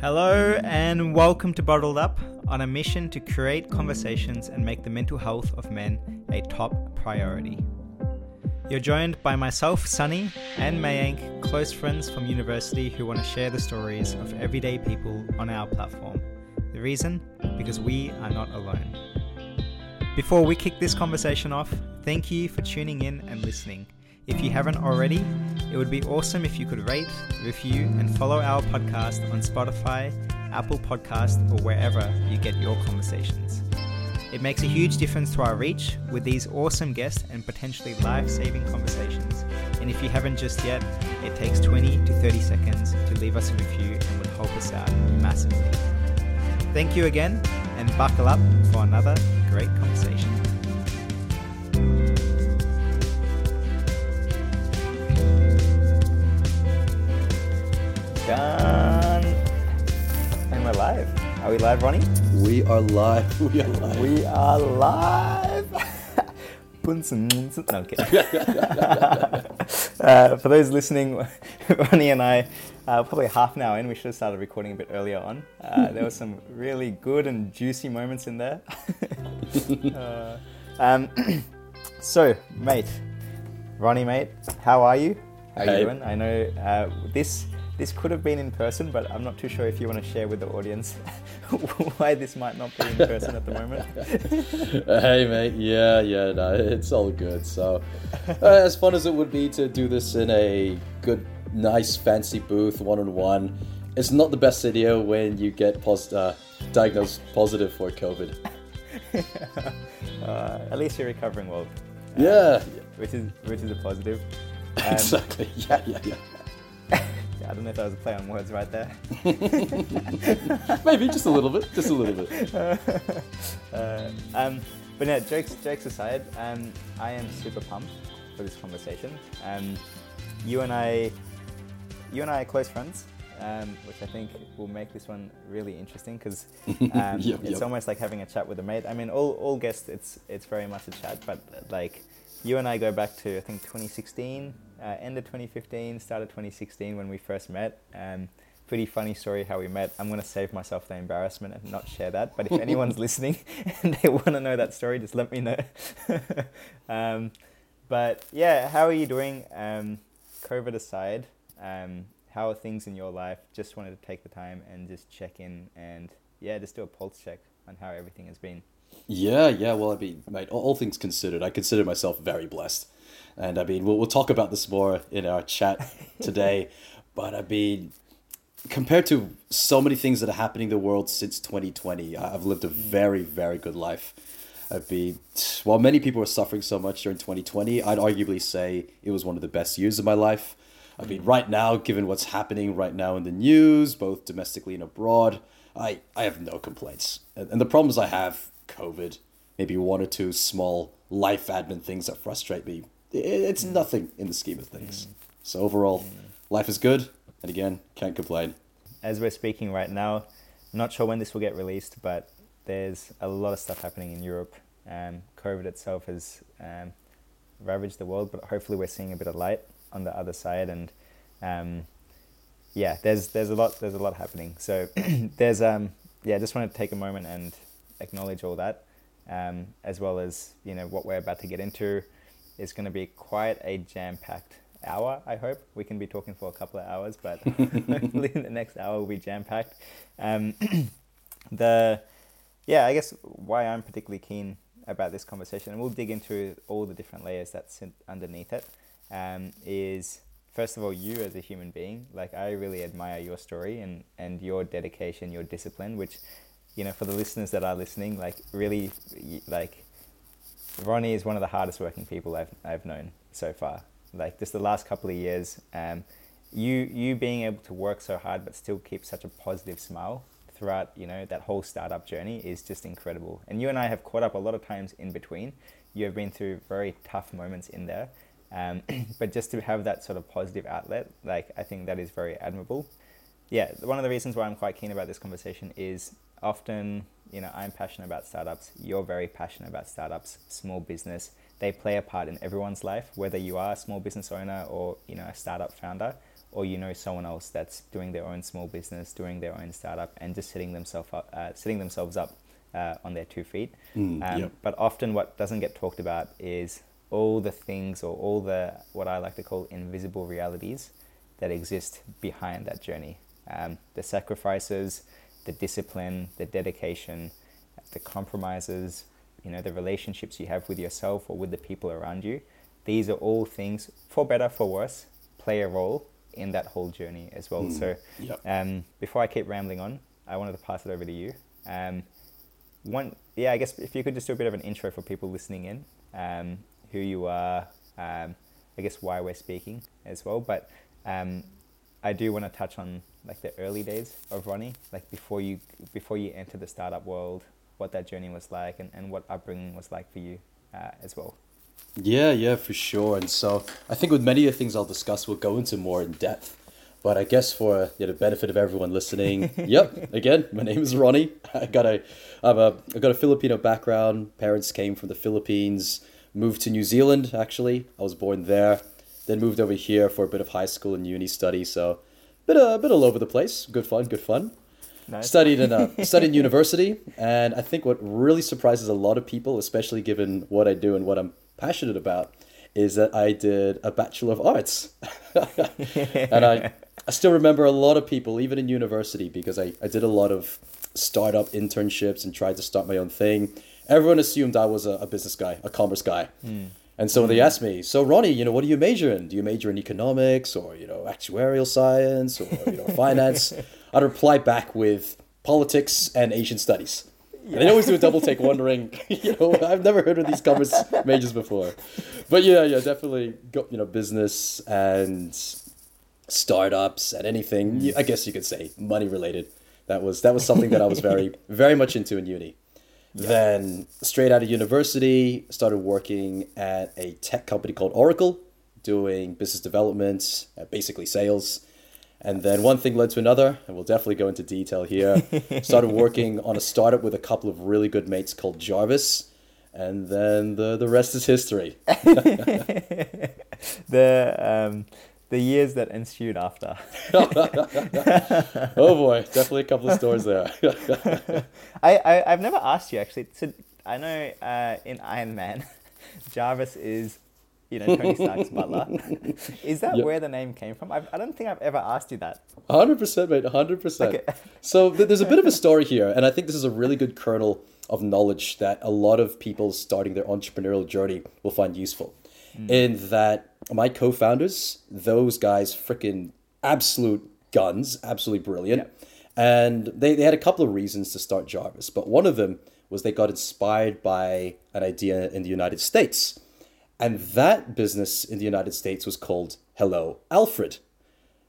Hello, and welcome to Bottled Up on a mission to create conversations and make the mental health of men a top priority. You're joined by myself, Sunny, and Mayank, close friends from university who want to share the stories of everyday people on our platform. The reason? Because we are not alone. Before we kick this conversation off, thank you for tuning in and listening. If you haven't already, it would be awesome if you could rate, review, and follow our podcast on Spotify, Apple Podcast, or wherever you get your conversations. It makes a huge difference to our reach with these awesome guests and potentially life saving conversations. And if you haven't just yet, it takes 20 to 30 seconds to leave us a review and would help us out massively. Thank you again, and buckle up for another great conversation. Done. And we're live. Are we live, Ronnie? We are live. We are live. We are live. No, okay. uh, for those listening, Ronnie and I, uh, probably half an hour in, we should have started recording a bit earlier on. Uh, there were some really good and juicy moments in there. Uh, um, so, mate, Ronnie, mate, how are you? How are Hey. you doing? I know uh, this this could have been in person, but I'm not too sure if you want to share with the audience why this might not be in person at the moment. hey, mate. Yeah, yeah, no, it's all good. So, uh, as fun as it would be to do this in a good, nice, fancy booth, one on one, it's not the best video when you get pos- uh, diagnosed positive for COVID. uh, at least you're recovering well, Yeah, which is which is a positive. Um, exactly. Yeah, yeah, yeah. I don't know if that was a play on words right there. Maybe just a little bit, just a little bit. uh, um, but no, jokes jokes aside, um, I am super pumped for this conversation. Um, you and I, you and I are close friends, um, which I think will make this one really interesting because um, Yep, it's yep. almost like having a chat with a mate. I mean, all all guests, it's it's very much a chat, but like you and I go back to I think 2016, uh, end of 2015, start of 2016 when we first met. Um, pretty funny story how we met. I'm going to save myself the embarrassment and not share that. But if anyone's listening and they want to know that story, just let me know. um, but yeah, how are you doing? Um, COVID aside, um, how are things in your life? Just wanted to take the time and just check in and yeah, just do a pulse check on how everything has been. Yeah, yeah. Well, I mean, mate, all, all things considered, I consider myself very blessed. And I mean, we'll, we'll talk about this more in our chat today. but I mean, compared to so many things that are happening in the world since 2020, I- I've lived a mm. very, very good life. I've been, while many people were suffering so much during 2020, I'd arguably say it was one of the best years of my life. I mean, mm. right now, given what's happening right now in the news, both domestically and abroad, I, I have no complaints. And, and the problems I have, COVID, maybe one or two small life admin things that frustrate me, i- it's nothing in the scheme of things. So overall, life is good. And again, can't complain. As we're speaking right now, I'm not sure when this will get released, but there's a lot of stuff happening in Europe. Um, COVID itself has um, ravaged the world, but hopefully we're seeing a bit of light on the other side. And um, yeah, there's there's a lot there's a lot happening. So there's um yeah, just wanted to take a moment and acknowledge all that, um, as well as you know what we're about to get into It's going to be quite a jam packed hour. I hope we can be talking for a couple of hours, but hopefully the next hour will be jam packed. Um, the yeah, I guess why I'm particularly keen about this conversation, and we'll dig into all the different layers that sit underneath it, um, is first of all you as a human being. Like I really admire your story and and your dedication, your discipline, which you know for the listeners that are listening, like really like Ronnie is one of the hardest working people I've I've known so far. Like just the last couple of years, um, you you being able to work so hard but still keep such a positive smile throughout you know that whole startup journey is just incredible. And you and I have caught up a lot of times in between. You have been through very tough moments in there, um, but just to have that sort of positive outlet, like I think that is very admirable yeah, one of the reasons why I'm quite keen about this conversation is often, you know, I'm passionate about startups. You're very passionate about startups, small business. They play a part in everyone's life, whether you are a small business owner or, you know, a startup founder. or you know someone else that's doing their own small business, doing their own startup, and just setting themselves up, uh, setting themselves up uh, on their two feet. Mm, um, yep. But often, what doesn't get talked about is all the things or all the what I like to call invisible realities that exist behind that journey. Um, the sacrifices, the discipline, the dedication, the compromises, you know, the relationships you have with yourself or with the people around you. These are all things, for better, for worse, play a role in that whole journey as well. Mm, So, yep. um, before I keep rambling on, I wanted to pass it over to you. Um, one, yeah, I guess if you could just do a bit of an intro for people listening in, um, who you are, um, I guess why we're speaking as well. But um, I do want to touch on like the early days of Ronnie, like before you before you enter the startup world, what that journey was like, and, and what upbringing was like for you uh, as well. Yeah, yeah, for sure. And so I think with many of the things I'll discuss, we'll go into more in depth. But I guess for you know, the benefit of everyone listening, yep. Again, my name is Ronnie. I got a, I'm a, I got a Filipino background. Parents came from the Philippines. Moved to New Zealand. Actually, I was born there. Then moved over here for a bit of high school and uni study. So, bit a bit all over the place. Good fun. Good fun. Nice. Studied in uh, a studied in university, and I think what really surprises a lot of people, especially given what I do and what I'm passionate about, is that I did a Bachelor of Arts. and I, I still remember a lot of people, even in university, because I, I did a lot of startup internships and tried to start my own thing. Everyone assumed I was a, a business guy, a commerce guy. Hmm. And so they asked me, so Ronnie, you know, what do you major in? Do you major in economics or, you know, actuarial science or, you know, finance? I'd reply back with politics and Asian studies. And they always do a double take, wondering, you know, I've never heard of these commerce majors before. But yeah, yeah, definitely got, you know, business and startups and anything, I guess you could say money related. That was that was something that I was very very much into in uni. Then straight out of university, started working at a tech company called Oracle, doing business development, uh, basically sales. And then one thing led to another, and we'll definitely go into detail here. Started working on a startup with a couple of really good mates called Jarvis, and then the the rest is history. the um, the years that ensued after. Oh boy, definitely a couple of stories there. I, I I've never asked you actually. So I know uh, in Iron Man, Jarvis is, you know, Tony Stark's butler. is that Yep. where the name came from? I've, I don't think I've ever asked you that. Hundred percent, mate. Hundred percent. Okay. So th- there's a bit of a story here, and I think this is a really good kernel of knowledge that a lot of people starting their entrepreneurial journey will find useful. In that my co-founders, those guys, freaking absolute guns, absolutely brilliant, and they they had a couple of reasons to start Jarvis, but one of them was they got inspired by an idea in the United States, and that business in the United States was called Hello Alfred.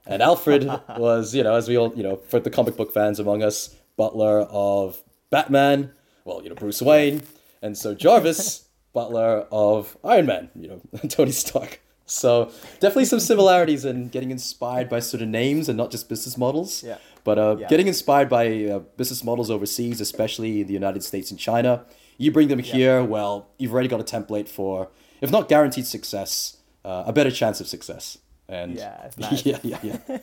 And Alfred was, you know, as we all, you know, for the comic book fans among us, butler of Batman, well, you know, Bruce Wayne. And so Jarvis, butler of Iron Man, you know, Tony Stark. So definitely some similarities in getting inspired by sort of names and not just business models. Yeah. But uh, Yeah. getting inspired by uh, business models overseas, especially in the United States and China, you bring them here, well, you've already got a template for, if not guaranteed success, uh, a better chance of success. And Yeah, nice. yeah, yeah, yeah.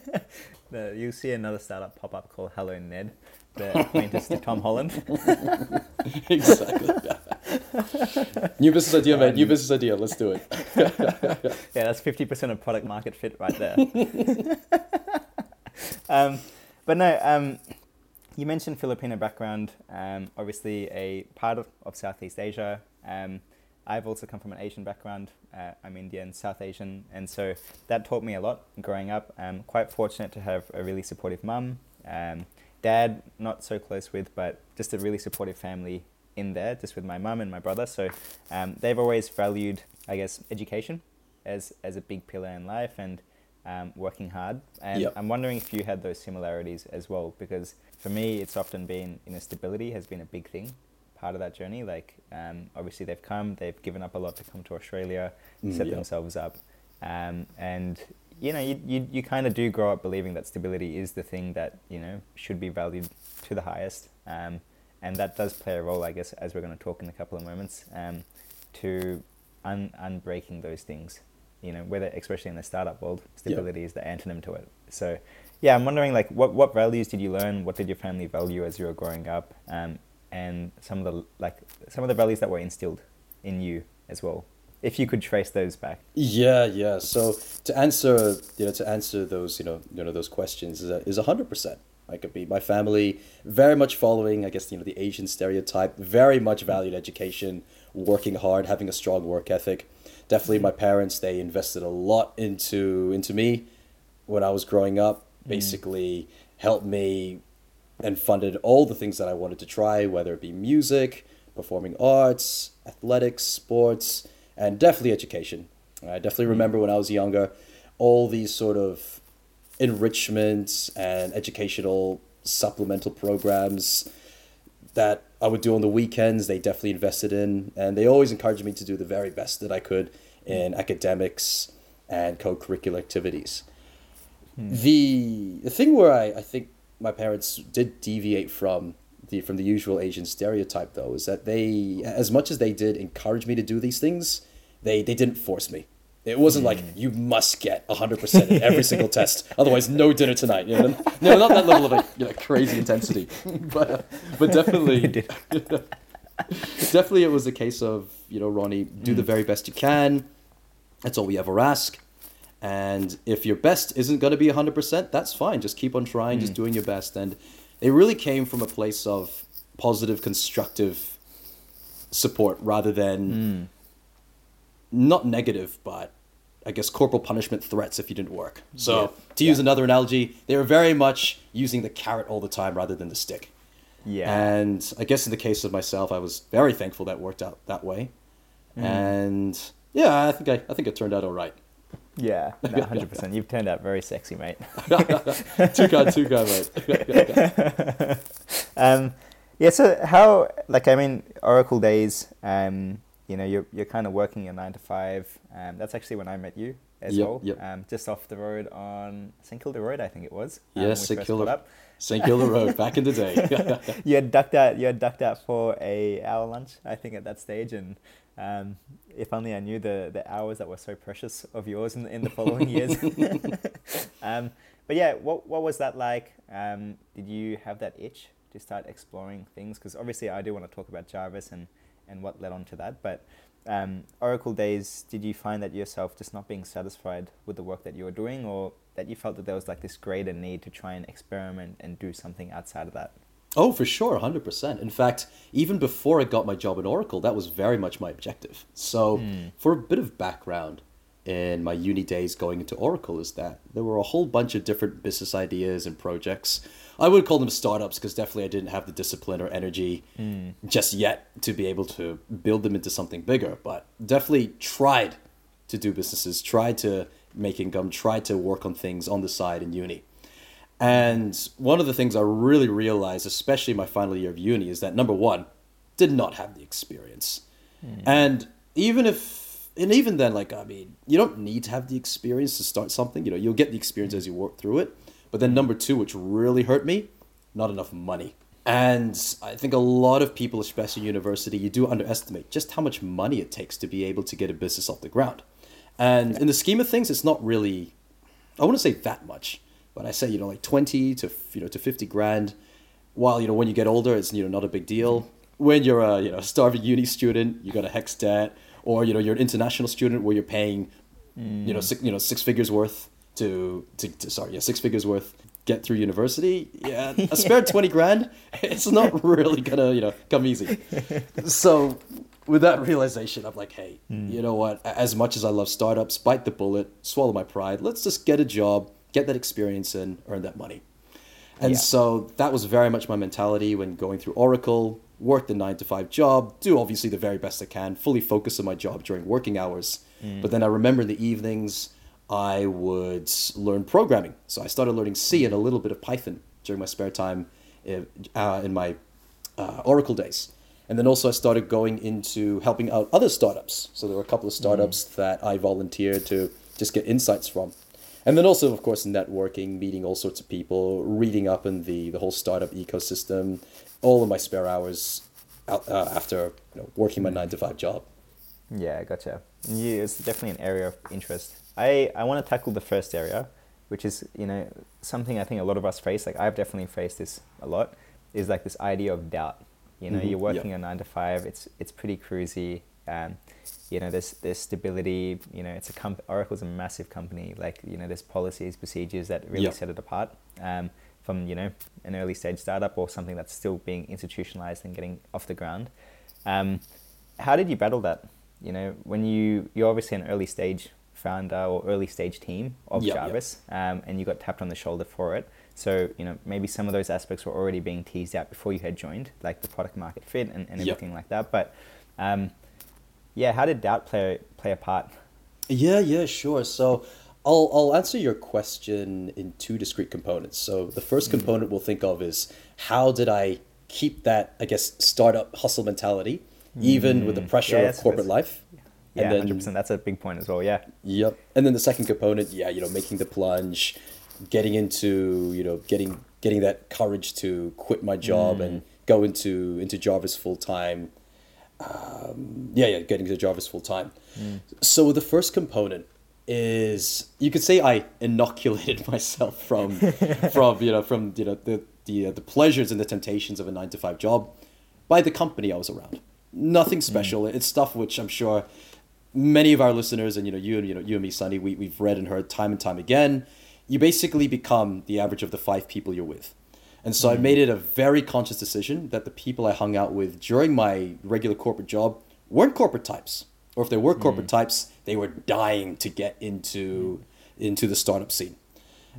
The, you'll see another startup pop up called Hello Ned, the acquaintance to Tom Holland. exactly. New business idea, mate. New business idea. Let's do it. Yeah, that's fifty percent of product market fit right there. um, but no, um, you mentioned Filipino background. Um, obviously, a part of, of Southeast Asia. Um, I've also come from an Asian background. Uh, I'm Indian, South Asian, and so that taught me a lot growing up. I'm quite fortunate to have a really supportive mum. Um, dad, not so close with, but just a really supportive family in there, just with my mum and my brother. So um, they've always valued, I guess, education as as a big pillar in life and um, working hard. And Yep. I'm wondering if you had those similarities as well, because for me, it's often been you know stability has been a big thing, part of that journey. Like um, obviously they've come, they've given up a lot to come to Australia, Mm, set yep. themselves up, um, and you know you you, you kind of do grow up believing that stability is the thing that you know should be valued to the highest. Um, and that does play a role, I guess, as we're going to talk in a couple of moments, um, to un- unbreaking those things. You know, whether especially in the startup world, stability is the antonym to it. So, yeah, I'm wondering like what what values did you learn? What did your family value as you were growing up? Um, and some of the like some of the values that were instilled in you as well. If you could trace those back. Yeah, yeah. So to answer, you know, to answer those, you know, you know, those questions is is a hundred percent. I could be my family very much following, I guess, you know, the Asian stereotype. Very much mm-hmm. valued education, working hard, having a strong work ethic. Definitely, my mm-hmm. parents they invested a lot into into me when I was growing up. Mm-hmm. Basically, helped me and funded all the things that I wanted to try, whether it be music, performing arts, athletics, sports, and definitely education. I definitely remember when I was younger, all these sort of enrichments and educational supplemental programs that I would do on the weekends. They definitely invested in, and they always encouraged me to do the very best that I could in academics and co-curricular activities. Hmm. The the thing where I, I think my parents did deviate from the from the usual Asian stereotype though is that they as much as they did encourage me to do these things, they they didn't force me. It wasn't like hmm. you must get hundred percent in every single test, otherwise no dinner tonight. You know, no, not that level of like, you know, crazy intensity, but but definitely, definitely it was a case of you know Ronnie, do the hmm. very best you can. That's all we ever ask. And if your best isn't going to be 100%, that's fine. Just keep on trying, just hmm. doing your best. And it really came from a place of positive, constructive support rather than not negative, but I guess corporal punishment threats if you didn't work. So, Yeah. to use Yeah. another analogy, they were very much using the carrot all the time rather than the stick. Yeah. And I guess in the case of myself, I was very thankful that worked out that way. And yeah, I think I, I think it turned out all right. yeah. Hundred percent. You've turned out very sexy, mate. too kind, too kind, mate. um, yeah. So how like I mean Oracle days. Um, you know you're you're kind of working your nine to five. Um, that's actually when I met you as Yep, well. yep. Um, just off the road on St Kilda Road, I think it was. um, Yes, St. Kilda. St. Kilda Road, back in the day. you had ducked out. You had ducked out for a hour lunch, I think, at that stage, and um, if only I knew the, the hours that were so precious of yours in, in the following years. um, but yeah, what what was that like? Um, did you have that itch to start exploring things? Because obviously, I do want to talk about Jarvis and and what led on to that, but. Um, Oracle days, did you find that yourself just not being satisfied with the work that you were doing, or that you felt that there was like this greater need to try and experiment and do something outside of that? oh, for sure, 100%. In fact, even before I got my job at Oracle, that was very much my objective. So, for a bit of background in my uni days going into Oracle, is that there were a whole bunch of different business ideas and projects. I would call them startups because definitely I didn't have the discipline or energy hmm. just yet to be able to build them into something bigger, but definitely tried to do businesses, tried to make income, tried to work on things on the side in uni. And one of the things I really realized, especially my final year of uni, is that number one, did not have the experience. Hmm. And even if, and even then, like, I mean, you don't need to have the experience to start something. You know, you'll get the experience as you work through it. But then number two, which really hurt me, not enough money. And I think a lot of people, especially university, you do underestimate just how much money it takes to be able to get a business off the ground. And in the scheme of things, it's not really I wouldn't say that much, but I say you know like twenty to you know to fifty grand. While you know when you get older, it's you know not a big deal. Mm-hmm. When you're a you know starving uni student, you got a HECS debt, or you know you're an international student where you're paying, you know mm. six, you know six figures worth to, to to sorry yeah six figures worth get through university. Yeah, a spare twenty grand, it's not really gonna you know come easy. So with that realization, I'm like, hey, mm. you know what? As much as I love startups, bite the bullet, swallow my pride. Let's just get a job, get that experience, and earn that money. And Yeah. so that was very much my mentality when going through Oracle. Work the nine to five job, do obviously the very best I can, fully focus on my job during working hours. But then I remember in the evenings, I would learn programming. So I started learning C and a little bit of Python during my spare time in, uh, in my uh, Oracle days. And then also I started going into helping out other startups. So there were a couple of startups that I volunteered to just get insights from. And then also, of course, networking, meeting all sorts of people, reading up in the, the whole startup ecosystem, all of my spare hours out, uh, after you know, working my nine to five job. Yeah, gotcha. Yeah, it's definitely an area of interest. I, I want to tackle the first area, which is you know something I think a lot of us face. Like I've definitely faced this a lot. Is like this idea of doubt. You know, Mhm, you're working yeah. a nine to five. It's it's pretty cruisy. Um, you know, there's there's stability. You know, it's a comp- Oracle's a massive company. Like you know, there's policies, procedures that really Yeah. set it apart um, from you know an early stage startup or something that's still being institutionalized and getting off the ground. Um, how did you battle that? You know, when you you're obviously an early stage founder or early stage team of yeah. Jarvis, um, and you got tapped on the shoulder for it. So you know maybe some of those aspects were already being teased out before you had joined, like the product market fit and, and everything like that. But um, yeah, how did doubt play play a part? Yeah, yeah, sure. So I'll I'll answer your question in two discrete components. So the first Mm-hmm. component we'll think of is how did I keep that, I guess, startup hustle mentality, even with the Mm, pressure yeah, of corporate life? Yeah, And then- hundred percent. That's a big point as well. Yeah. Yep. And then the second component, yeah, you know, making the plunge, getting into, you know, getting getting that courage to quit my job and go into into Jarvis full time. Um, yeah, yeah, getting to Jarvis full time. So the first component is you could say I inoculated myself from from you know from you know the the uh, the pleasures and the temptations of a nine to five job by the company I was around. Nothing mm. special. It's stuff which I'm sure many of our listeners and you know you and you know you and me, Sunny, we we've read and heard time and time again. You basically become the average of the five people you're with. And so I mm. made it a very conscious decision that the people I hung out with during my regular corporate job weren't corporate types. Or if they were corporate mm. types, they were dying to get into into the startup scene.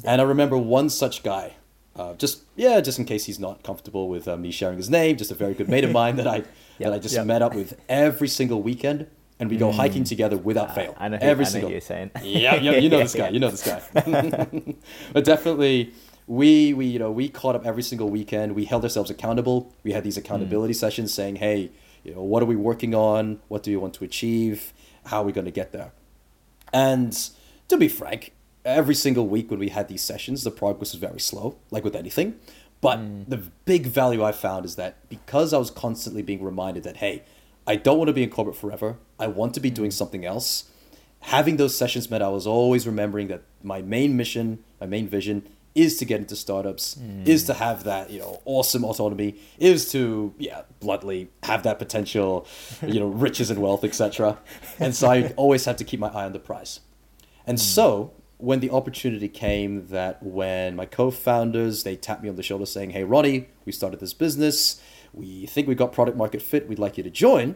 And I remember one such guy, uh, just yeah, just in case he's not comfortable with uh, me sharing his name, just a very good mate of mine that I that I just yep. met up with every single weekend, and we go hiking together without fail. I know. Who, every I know single you're saying. yeah, yeah, you know this guy. Yeah. You know this guy. but definitely, we we you know we caught up every single weekend. We held ourselves accountable. We had these accountability sessions, saying, "Hey, you know, what are we working on? What do we want to achieve? How are we going to get there?" And to be frank, every single week when we had these sessions, the progress was very slow, like with anything. But mm. the big value I found is that because I was constantly being reminded that, hey, I don't want to be in corporate forever, I want to be doing mm. something else. Having those sessions meant I was always remembering that my main mission, my main vision is to get into startups, is to have that, you know, awesome autonomy, is to, yeah, bluntly have that potential, you know, riches and wealth, etc. And so I always had to keep my eye on the prize. And hmm. so when the opportunity came that when my co-founders they tapped me on the shoulder saying, "Hey Ronnie, we started this business. We think we got product market fit. We'd like you to join."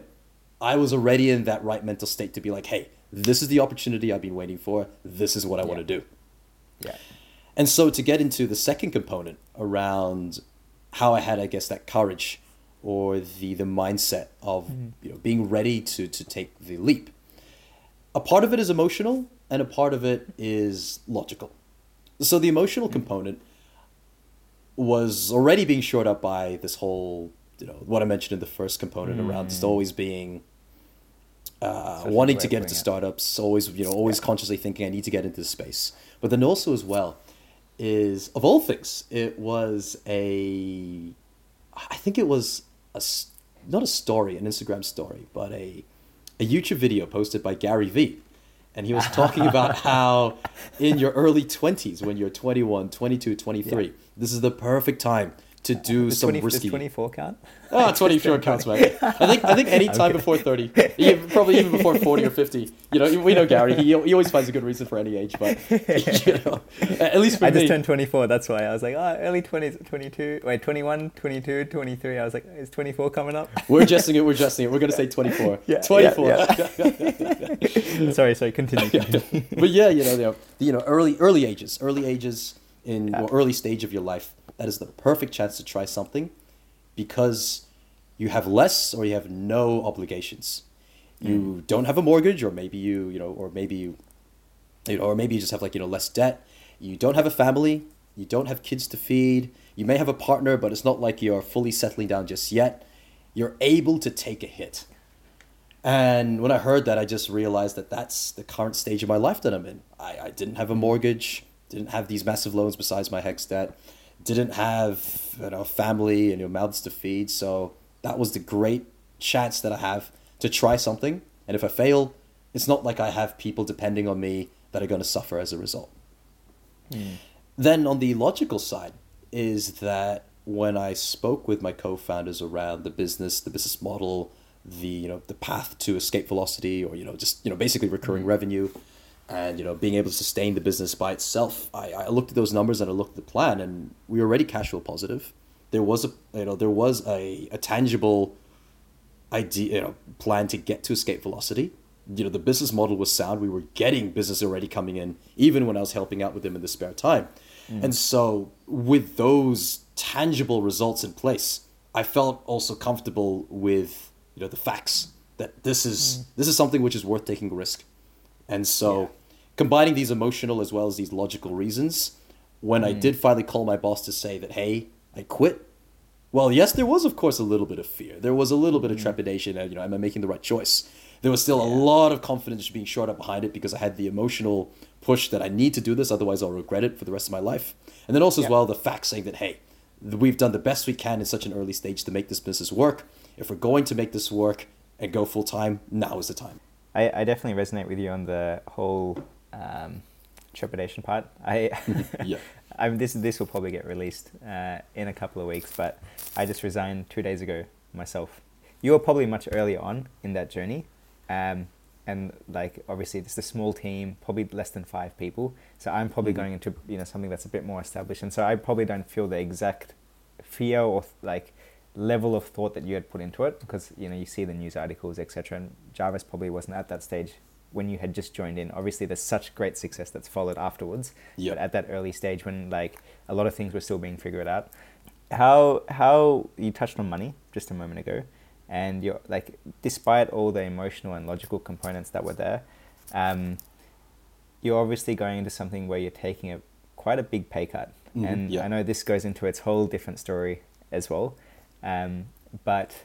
I was already in that right mental state to be like, "Hey, this is the opportunity I've been waiting for. This is what I want to do." Yeah. And so to get into the second component around how I had, I guess, that courage or the the mindset of you know being ready to to take the leap. A part of it is emotional and a part of it is logical. So the emotional component was already being shored up by this whole, you know, what I mentioned in the first component around just always being uh, wanting to get into yeah. startups, always you know, always consciously thinking I need to get into this space. But then also as well is of all things, it was a, I think it was a not a story, an Instagram story, but a a YouTube video posted by Gary Vee. And he was talking about how in your early 20s, when you're 21, 22, 23, this is the perfect time to do Does some 20, risky. 24 count? Oh, 24 counts, man. I think I think any time Okay. before 30, yeah, probably even before 40 or 50. You know, we know Gary. He, he always finds a good reason for any age, but you know, at least for I me. just turned 24, that's why. I was like, oh, early 20s, 22, wait, 21, 22, 23. I was like, is 24 coming up? We're adjusting it. We're adjusting it. We're gonna say 24. Yeah, 24. yeah, sorry, sorry, continue. continue. but yeah, you know, the, you know, early early ages, early ages in Yeah. or early stage of your life, that is the perfect chance to try something, because you have less or you have no obligations. You hmm. don't have a mortgage, or maybe you, you know, or maybe you, you know, or maybe you just have like you know less debt. You don't have a family. You don't have kids to feed. You may have a partner, but it's not like you're fully settling down just yet. You're able to take a hit. And when I heard that, I just realized that that's the current stage of my life that I'm in. I, I didn't have a mortgage, didn't have these massive loans besides my HECS debt, didn't have you know family and your mouths to feed. So that was the great chance that I have to try something. And if I fail, it's not like I have people depending on me that are going to suffer as a result. Hmm. Then on the logical side is that when I spoke with my co-founders around the business, the business model, the you know the path to escape velocity, or you know just you know basically recurring hmm. revenue, and you know being able to sustain the business by itself, I, I looked at those numbers and I looked at the plan, and we were already cash flow positive. There was a you know there was a, a tangible idea you know plan to get to escape velocity you know the business model was sound we were getting business already coming in even when i was helping out with them in the spare time mm. and so with those tangible results in place i felt also comfortable with you know the facts that this is mm. this is something which is worth taking a risk and so yeah. combining these emotional as well as these logical reasons when mm. i did finally call my boss to say that hey i quit well, yes, there was, of course, a little bit of fear. There was a little bit of mm. trepidation. And, you know, am I making the right choice? There was still yeah. a lot of confidence being shored up behind it because I had the emotional push that I need to do this, otherwise I'll regret it for the rest of my life. And then also yeah. as well the fact saying that hey, we've done the best we can in such an early stage to make this business work. If we're going to make this work and go full time, now is the time. I, I definitely resonate with you on the whole um, trepidation part. I yeah. I mean, this this will probably get released uh, in a couple of weeks, but I just resigned two days ago myself. You were probably much earlier on in that journey, um, and like obviously it's a small team, probably less than five people. So I'm probably mm-hmm. going into you know something that's a bit more established, and so I probably don't feel the exact fear or like level of thought that you had put into it because you know you see the news articles etc. And Jarvis probably wasn't at that stage when you had just joined in. Obviously, there's such great success that's followed afterwards. Yep. But at that early stage, when like a lot of things were still being figured out, how how you touched on money just a moment ago, and you're like, despite all the emotional and logical components that were there, um, you're obviously going into something where you're taking a quite a big pay cut. Mm-hmm. And yeah. I know this goes into its whole different story as well, um, but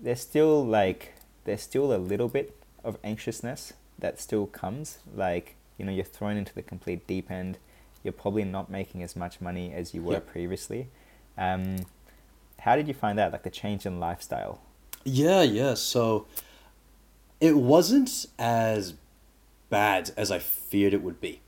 there's still like there's still a little bit of anxiousness that still comes. Like, you know, you're thrown into the complete deep end. You're probably not making as much money as you were yep. previously. Um, how did you find that, like the change in lifestyle? Yeah, yeah. So it wasn't as bad as I feared it would be.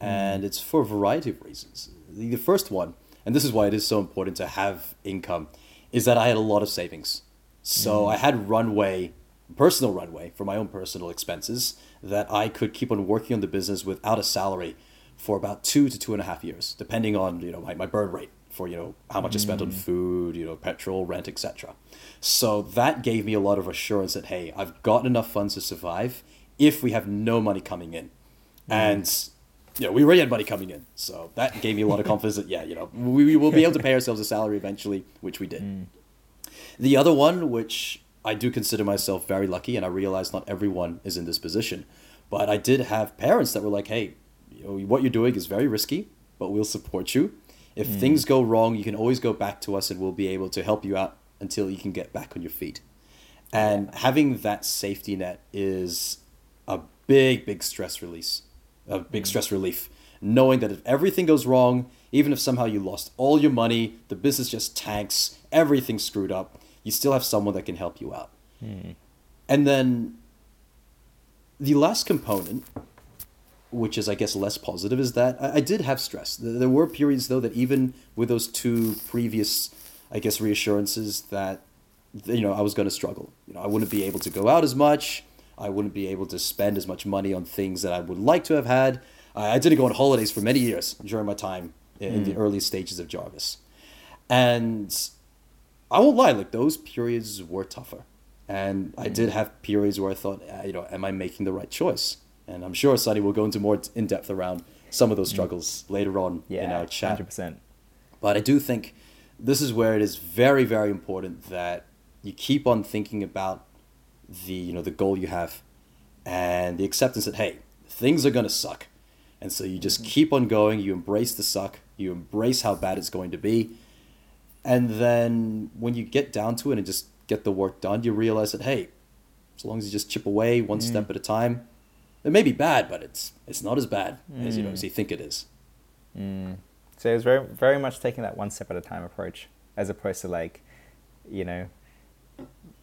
Mm. And it's for a variety of reasons. The first one, and this is why it is so important to have income, is that I had a lot of savings. So mm. I had runway personal runway for my own personal expenses that I could keep on working on the business without a salary for about two to two and a half years, depending on you know my, my burn rate for you know how much mm. I spent on mm. food, you know petrol, rent, etc. So that gave me a lot of assurance that hey, I've got enough funds to survive if we have no money coming in, mm. and you know we already had money coming in, so that gave me a lot of confidence that yeah, you know we, we will be able to pay ourselves a salary eventually, which we did. Mm. The other one, which I do consider myself very lucky, and I realize not everyone is in this position. But I did have parents that were like, "Hey, you know, what you're doing is very risky, but we'll support you. If mm. things go wrong, you can always go back to us, and we'll be able to help you out until you can get back on your feet." And having that safety net is a big, big stress release, a big stress relief. Knowing that if everything goes wrong, even if somehow you lost all your money, the business just tanks, everything's screwed up, you still have someone that can help you out. Hmm. And then the last component, which is, I guess, less positive, is that I, I did have stress. There were periods, though, that even with those two previous, I guess, reassurances that, you know, I was going to struggle. You know, I wouldn't be able to go out as much. I wouldn't be able to spend as much money on things that I would like to have had. I didn't go on holidays for many years during my time in mm. the early stages of Jarvis. And I won't lie, like those periods were tougher. And I did have periods where I thought, uh, you know, am I making the right choice? And I'm sure Sunny will go into more in depth around some of those mm. struggles later on yeah, in our chat. 100%. But I do think this is where it is very, very important that you keep on thinking about the, you know, the goal you have and the acceptance that, hey, things are going to suck. And so you just mm-hmm. keep on going, you embrace the suck, you embrace how bad it's going to be, and then when you get down to it and just get the work done, you realize that hey, as long as you just chip away one mm. step at a time, it may be bad, but it's it's not as bad mm. as you know as you think it is. Mm. So it's very very much taking that one step at a time approach, as opposed to like, you know,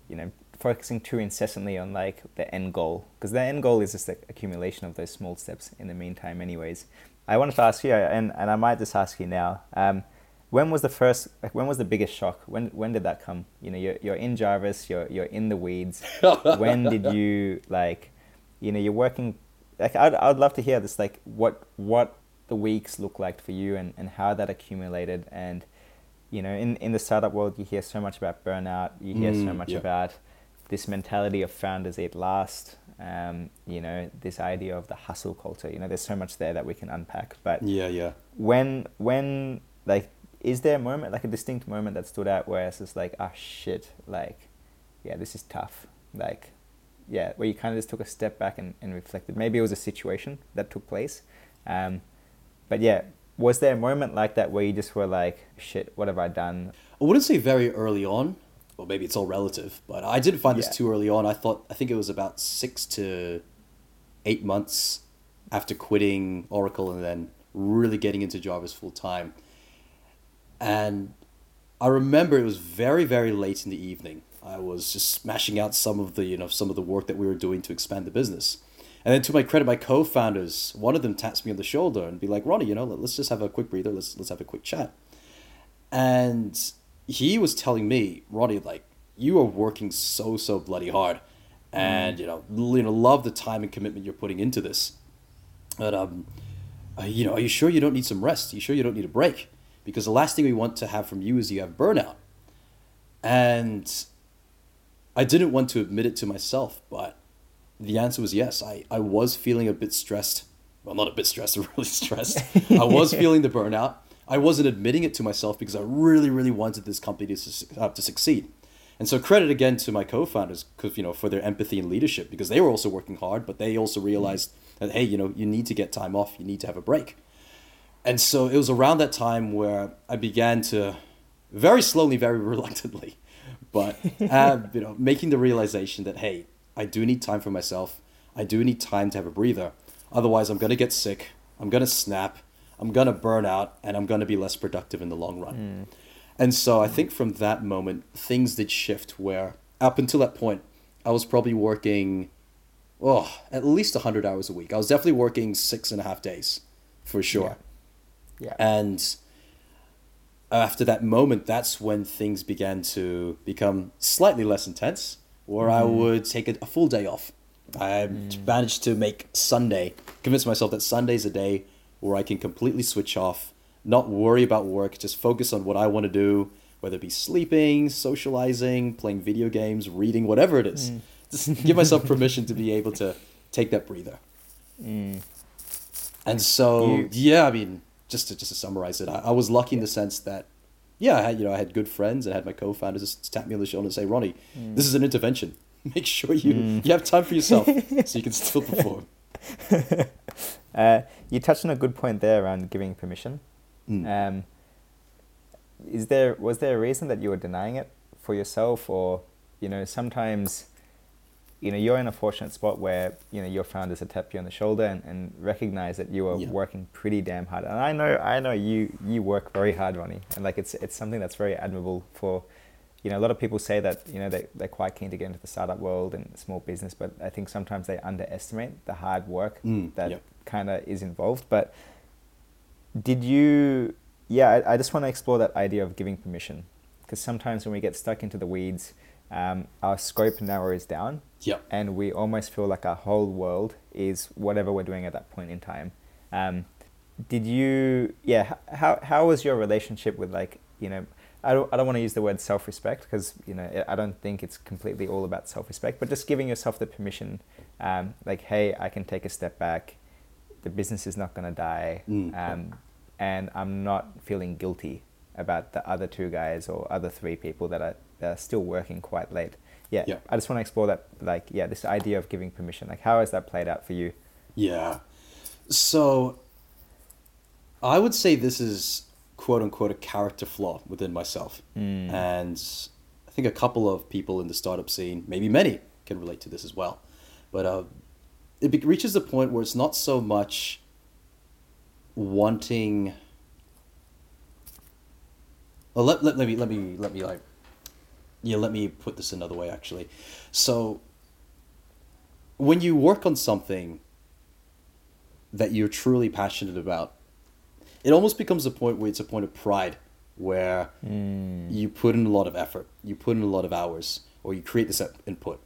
you know, focusing too incessantly on like the end goal, because the end goal is just the accumulation of those small steps in the meantime, anyways. I wanted to ask you, and, and I might just ask you now. Um, when was the first? Like, when was the biggest shock? When when did that come? You know, you're you're in Jarvis. You're you're in the weeds. when did you like? You know, you're working. Like, I'd I'd love to hear this. Like, what what the weeks look like for you, and and how that accumulated. And you know, in in the startup world, you hear so much about burnout. You hear mm, so much yeah. about this mentality of founders eat last. Um, you know, this idea of the hustle culture. You know, there's so much there that we can unpack. But yeah, yeah. When when like is there a moment, like a distinct moment that stood out where it's just like, ah, oh, shit, like, yeah, this is tough. Like, yeah, where you kind of just took a step back and, and reflected. Maybe it was a situation that took place. Um, but yeah, was there a moment like that where you just were like, shit, what have I done? I wouldn't say very early on. Well, maybe it's all relative, but I didn't find yeah. this too early on. I thought, I think it was about six to eight months after quitting Oracle and then really getting into Jarvis full time and I remember it was very, very late in the evening. I was just smashing out some of the, you know, some of the work that we were doing to expand the business. And then to my credit, my co-founders, one of them taps me on the shoulder and be like, Ronnie, you know, let's just have a quick breather. Let's, let's have a quick chat. And he was telling me, Ronnie, like, you are working so, so bloody hard. And, mm. you know, you know, love the time and commitment you're putting into this. But, um, uh, you know, are you sure you don't need some rest? Are you sure you don't need a break? because the last thing we want to have from you is you have burnout. And I didn't want to admit it to myself, but the answer was yes. I, I was feeling a bit stressed. Well, not a bit stressed, really stressed. I was feeling the burnout. I wasn't admitting it to myself because I really, really wanted this company to, uh, to succeed. And so credit again to my co-founders, you know, for their empathy and leadership because they were also working hard, but they also realized that hey, you know, you need to get time off, you need to have a break and so it was around that time where I began to, very slowly, very reluctantly, but have, you know, making the realization that hey, I do need time for myself. I do need time to have a breather. Otherwise, I'm gonna get sick. I'm gonna snap. I'm gonna burn out, and I'm gonna be less productive in the long run. Mm. And so I think from that moment, things did shift. Where up until that point, I was probably working, oh, at least hundred hours a week. I was definitely working six and a half days, for sure. Yeah yeah. And after that moment, that's when things began to become slightly less intense, where mm. I would take a, a, full day off. I mm. managed to make Sunday, convince myself that Sunday's a day where I can completely switch off, not worry about work, just focus on what I want to do, whether it be sleeping, socializing, playing video games, reading, whatever it is. Mm. Just give myself permission to be able to take that breather. Mm. And so, you... yeah, I mean, just to just to summarize it, I, I was lucky in the sense that yeah, I had you know I had good friends and I had my co-founders just tap me on the shoulder and say, Ronnie, mm. this is an intervention. Make sure you mm. you have time for yourself so you can still perform. uh, you touched on a good point there around giving permission. Mm. Um, is there was there a reason that you were denying it for yourself, or you know sometimes you know you're in a fortunate spot where you know your founders have tapped you on the shoulder and, and recognize that you are yeah. working pretty damn hard and i know i know you you work very hard ronnie and like it's it's something that's very admirable for you know a lot of people say that you know they, they're quite keen to get into the startup world and small business but i think sometimes they underestimate the hard work mm, that yep. Kind of is involved but did you yeah I, I just want to explore that idea of giving permission because sometimes when we get stuck into the weeds um, our scope narrows down. Yep. And we almost feel like our whole world is whatever we're doing at that point in time. Um, did you, yeah, how, how was your relationship with like, you know, I don't, I don't want to use the word self respect because, you know, I don't think it's completely all about self respect, but just giving yourself the permission, um, like, hey, I can take a step back. The business is not going to die. Mm. Um, and I'm not feeling guilty about the other two guys or other three people that are, that are still working quite late. Yeah, yeah, I just want to explore that, like, yeah, this idea of giving permission. Like, how has that played out for you? Yeah. So, I would say this is quote unquote a character flaw within myself. Mm. And I think a couple of people in the startup scene, maybe many, can relate to this as well. But uh, it reaches the point where it's not so much wanting well, let, let, let me let me let me like yeah let me put this another way actually so when you work on something that you're truly passionate about it almost becomes a point where it's a point of pride where Hmm. you put in a lot of effort, you put in a lot of hours, or you create this input.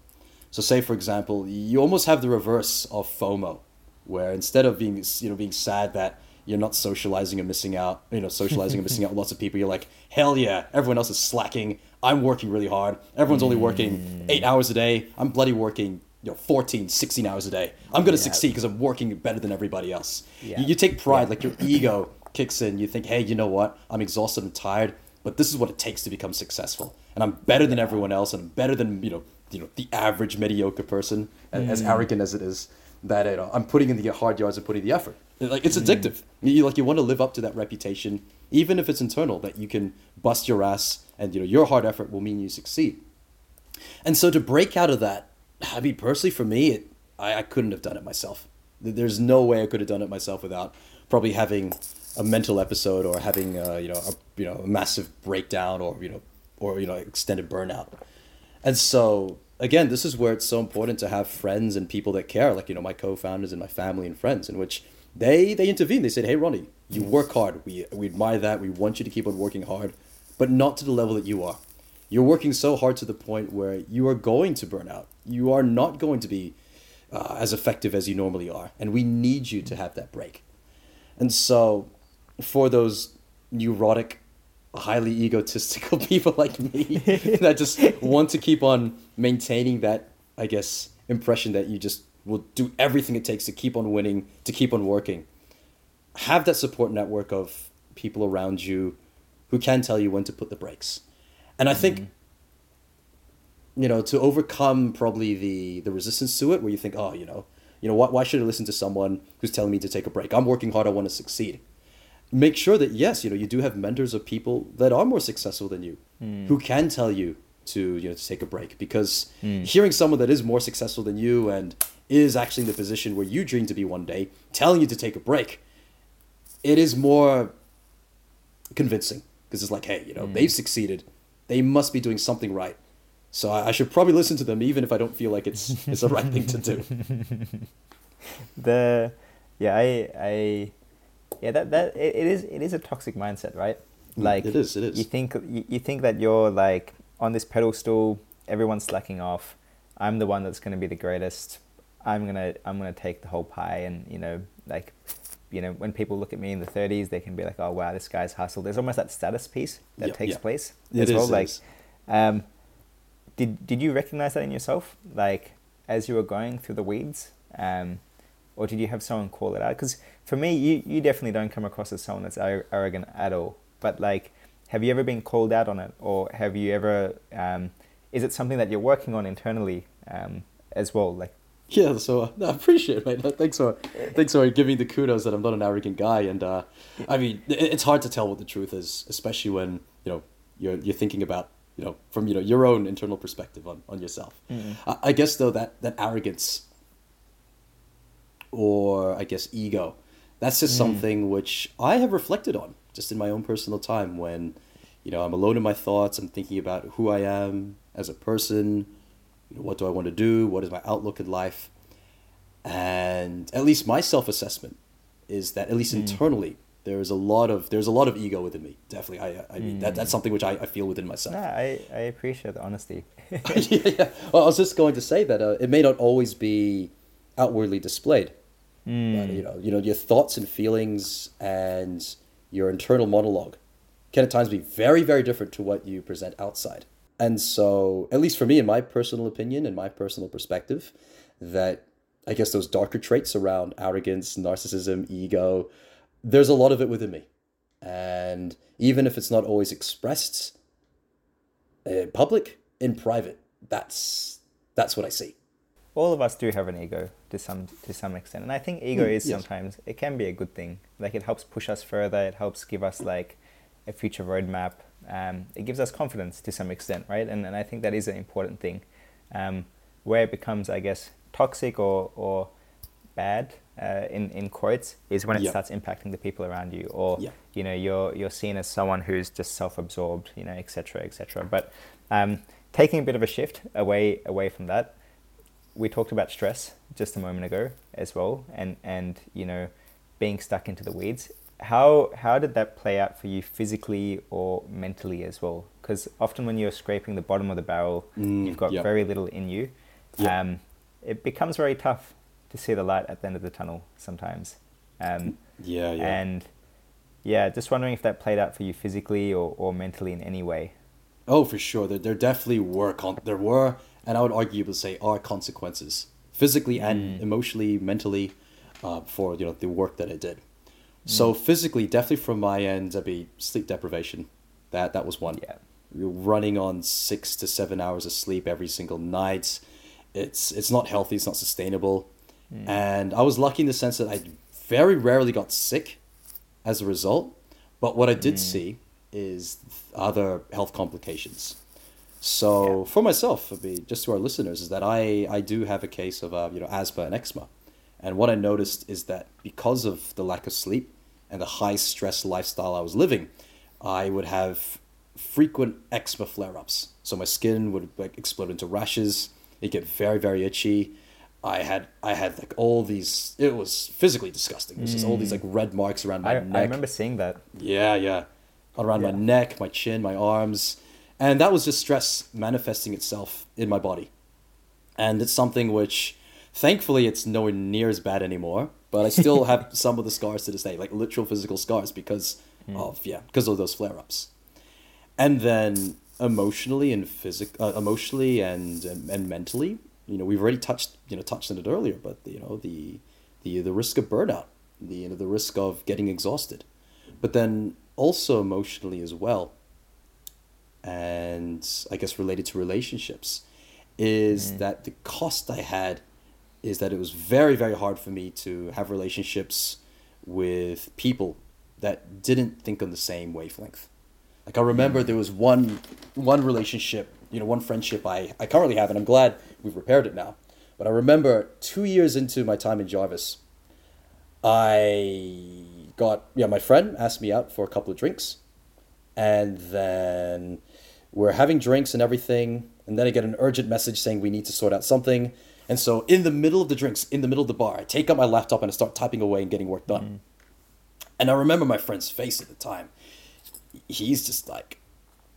So, say for example, you almost have the reverse of FOMO, where instead of being you know being sad that you're not socializing and missing out, you know, socializing and missing out with lots of people, you're like, hell yeah, everyone else is slacking. I'm working really hard. Everyone's only working eight mm. hours a day. I'm bloody working you know 14 16 hours a day i'm going to Yeah. succeed because i'm working better than everybody else Yeah. you, you take pride Yeah. like your ego kicks in you think hey you know what i'm exhausted and tired but this is what it takes to become successful and i'm better than everyone else and i'm better than you know you know the average mediocre person a- as Mm. arrogant as it is that you know, i'm putting in the hard yards and putting the effort like Mm. it's addictive you like you want to live up to that reputation even if it's internal that you can bust your ass and you know your hard effort will mean you succeed and so to break out of that, I mean, personally for me, it, I, I couldn't have done it myself. There's no way I could have done it myself without probably having a mental episode or having uh, you know a you know a massive breakdown or you know or you know extended burnout. And so again, this is where it's so important to have friends and people that care, like you know my co-founders and my family and friends, in which they they intervene. They said, "Hey, Ronnie, you work hard. We we admire that. We want you to keep on working hard, but not to the level that you are. You're working so hard to the point where you are going to burn out. You are not going to be uh, as effective as you normally are, and we need you to have that break." And so, for those neurotic, highly egotistical people like me that just want to keep on maintaining that, I guess, impression that you just will do everything it takes to keep on winning, to keep on working, have that support network of people around you who can tell you when to put the brakes. And I think, mm-hmm. you know, to overcome probably the the resistance to it, where you think, oh, you know, you know, why, why should I listen to someone who's telling me to take a break? I'm working hard. I want to succeed. Make sure that yes, you know, you do have mentors of people that are more successful than you, hmm. who can tell you to you know to take a break. Because hmm. hearing someone that is more successful than you and is actually in the position where you dream to be one day, telling you to take a break, it is more convincing because it's like, hey, you know, they've hmm. succeeded, they must be doing something right. So I, I should probably listen to them, even if I don't feel like it's it's the right thing to do. the yeah i i yeah that that it, it is it is a toxic mindset right Mm, like it is, it is. you think you, you think that you're like on this pedestal everyone's slacking off i'm the one that's going to be the greatest i'm going to i'm going to take the whole pie and you know like you know when people look at me in the 30s they can be like oh wow this guy's hustled there's almost that status piece that Yeah, takes yeah. place It as is, well like is. um did did you recognize that in yourself like as you were going through the weeds um or did you have someone call it out? Because for me you you definitely don't come across as someone that's ar- arrogant at all. But like have you ever been called out on it? Or have you ever um is it something that you're working on internally um as well? Like Yeah, so uh, no, I appreciate it, mate. Thanks for thanks for giving the kudos that I'm not an arrogant guy, and uh, I mean it, it's hard to tell what the truth is, especially when you know you're you're thinking about you know from you know your own internal perspective on on yourself. I, I guess though that that arrogance or I guess ego, that's just hmm. something which I have reflected on just in my own personal time when you know I'm alone in my thoughts. I'm thinking about who I am as a person. You know, what do I want to do? What is my outlook in life? And at least my self assessment is that at least hmm. internally there is a lot of there's a lot of ego within me. Definitely, I I mean that that's hmm. something which I, I feel within myself. yeah i i appreciate the honesty yeah, yeah. Well, I was just going to say that uh, it may not always be outwardly displayed. But, hmm. you know, you know, your thoughts and feelings and your internal monologue can at times be very, very different to what you present outside. And so, at least for me, in my personal opinion and my personal perspective, that I guess those darker traits around arrogance, narcissism, ego, there's a lot of it within me. And even if it's not always expressed in public, in private, that's that's what I see. All of us do have an ego to some to some extent. And i think ego Mm, is yes. sometimes it can be a good thing. Like it helps push us further. It helps give us like a future roadmap. Um, it gives us confidence to some extent right? And, and i think that is an important thing. Um, where it becomes i guess toxic or or bad uh, in in quotes is when it Yeah. starts impacting the people around you or Yeah. you know you're you're seen as someone who's just self-absorbed you know etc etc but um, taking a bit of a shift away away from that we talked about stress just a moment ago as well and and you know being stuck into the weeds how how did that play out for you physically or mentally as well? Because often when you're scraping the bottom of the barrel, Mm, you've got yep. very little in you. Yep. Um, it becomes very tough to see the light at the end of the tunnel sometimes. Um, Yeah, yeah. And yeah, just wondering if that played out for you physically or, or mentally in any way. Oh, for sure. There, there definitely were con- there were, and I would argue to say are consequences, physically and mm. emotionally, mentally, uh, for you know the work that I did. Mm. So physically, definitely from my end, I'd be sleep deprivation. That that was one. Yeah. You're running on six to seven hours of sleep every single night. It's it's not healthy. It's not sustainable. Mm. And I was lucky in the sense that I very rarely got sick as a result. But what I did see is other health complications. So Yeah. for myself, I mean, just to our listeners, is that I, I do have a case of uh, you know asthma and eczema, and what I noticed is that because of the lack of sleep and the high stress lifestyle I was living, I would have frequent eczema flare ups. So my skin would like explode into rashes. It get very very itchy. I had I had like all these. It was physically disgusting. It was just all these like red marks around my I, neck. I remember seeing that. Yeah, yeah. Around my neck, my chin, my arms. And that was just stress manifesting itself in my body. And it's something which, thankfully, it's nowhere near as bad anymore. But I still have some of the scars to this day, like literal physical scars because of, yeah, because of those flare ups. And then emotionally and physic, uh, emotionally and, and and mentally, you know, we've already touched you know touched on it earlier, but you know the the the risk of burnout, the you know, the risk of getting exhausted, but then also emotionally as well. And I guess related to relationships, is mm. that the cost I had is that it was very very hard for me to have relationships with people that didn't think on the same wavelength. Like I remember mm. there was one one relationship, you know, one friendship I, I currently have, and I'm glad we've repaired it now. But I remember two years into my time in Jarvis, I got yeah, my friend asked me out for a couple of drinks, and then we're having drinks and everything, and then I get an urgent message saying we need to sort out something. And so in the middle of the drinks, in the middle of the bar, I take out my laptop and I start typing away and getting work done. Mm. And I remember my friend's face at the time. He's just like,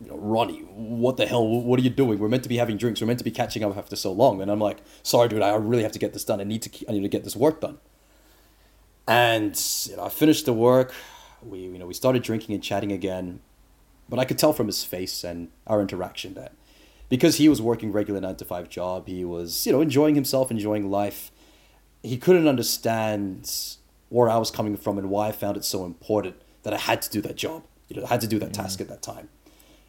you know, Ronnie, what the hell? What are you doing? We're meant to be having drinks. We're meant to be catching up after so long. And I'm like, sorry, dude, I really have to get this done. I need to, I need to get this work done. And you know, I finished the work. We, you know, we started drinking and chatting again. But I could tell from his face and our interaction that because he was working regular nine to five job, he was, you know, enjoying himself, enjoying life. He couldn't understand where I was coming from and why I found it so important that I had to do that job. You know, I had to do that mm-hmm. task at that time.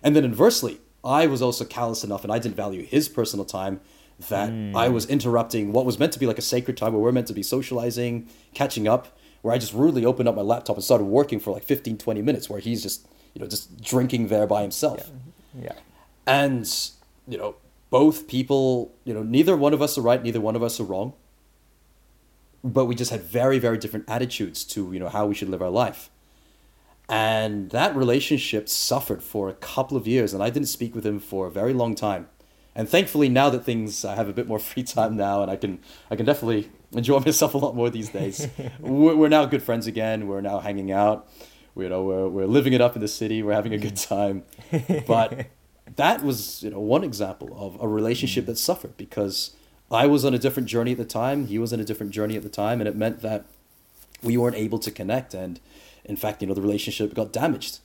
And then inversely, I was also callous enough and I didn't value his personal time that I mm. was interrupting what was meant to be like a sacred time where we're meant to be socializing, catching up, where I just rudely opened up my laptop and started working for like 15, 20 minutes where he's just, you know, just drinking there by himself. Mm-hmm. Yeah. And, you know, both people, you know, neither one of us are right, neither one of us are wrong. But we just had very, very different attitudes to, you know, how we should live our life. And that relationship suffered for a couple of years, and I didn't speak with him for a very long time. And thankfully, now that things, I have a bit more free time now, and I can, I can definitely enjoy myself a lot more these days. we're, we're now good friends again. We're now hanging out. You know, we're, we're living it up in the city. We're having a good mm. time. But that was, you know, one example of a relationship mm. that suffered because I was on a different journey at the time. He was on a different journey at the time, and it meant that we weren't able to connect. And in fact, you know, the relationship got damaged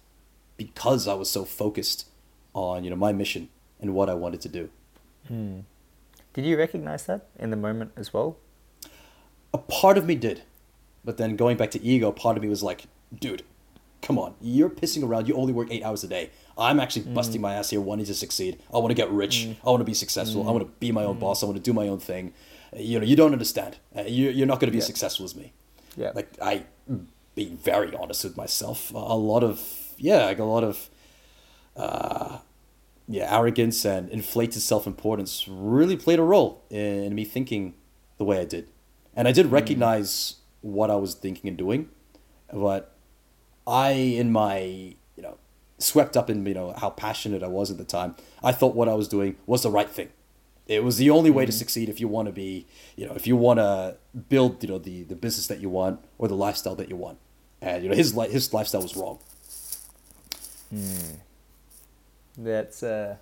because I was so focused on, you know, my mission and what I wanted to do. Hmm. Did you recognize that in the moment as well? A part of me did. But then going back to ego, part of me was like, dude, come on. You're pissing around. You only work eight hours a day. I'm actually mm. busting my ass here wanting to succeed. I want to get rich. Mm. I want to be successful. I mm. want to be my own boss. I want to do my own thing. You know, you don't understand. Uh, you, you're not going to be as successful as me. Yeah. Like, I, being very honest with myself, a a lot of, yeah, like a lot of, uh, yeah, arrogance and inflated self importance really played a role in me thinking the way I did. And I did recognize what I was thinking and doing, but I, in my, you know, swept up in, you know, how passionate I was at the time, I thought what I was doing was the right thing. It was the only way to succeed if you want to be, you know, if you want to build, you know, the, the business that you want or the lifestyle that you want. and you know his li- his lifestyle was wrong. Hmm. That's uh,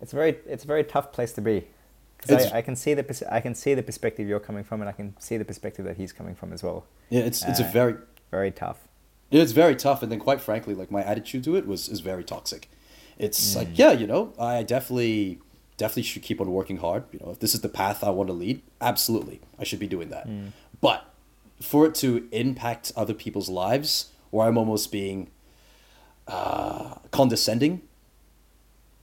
it's very it's a very tough place to be. Because I, I can see the pers- I can see the perspective you're coming from, and I can see the perspective that he's coming from as well. Yeah, it's it's a Uh, very Very tough. It's very tough, and then quite frankly, like my attitude to it was is very toxic. It's mm. like, yeah, you know, I definitely definitely should keep on working hard. You know, if this is the path I want to lead, absolutely, I should be doing that. Mm. But for it to impact other people's lives, where I'm almost being uh, condescending,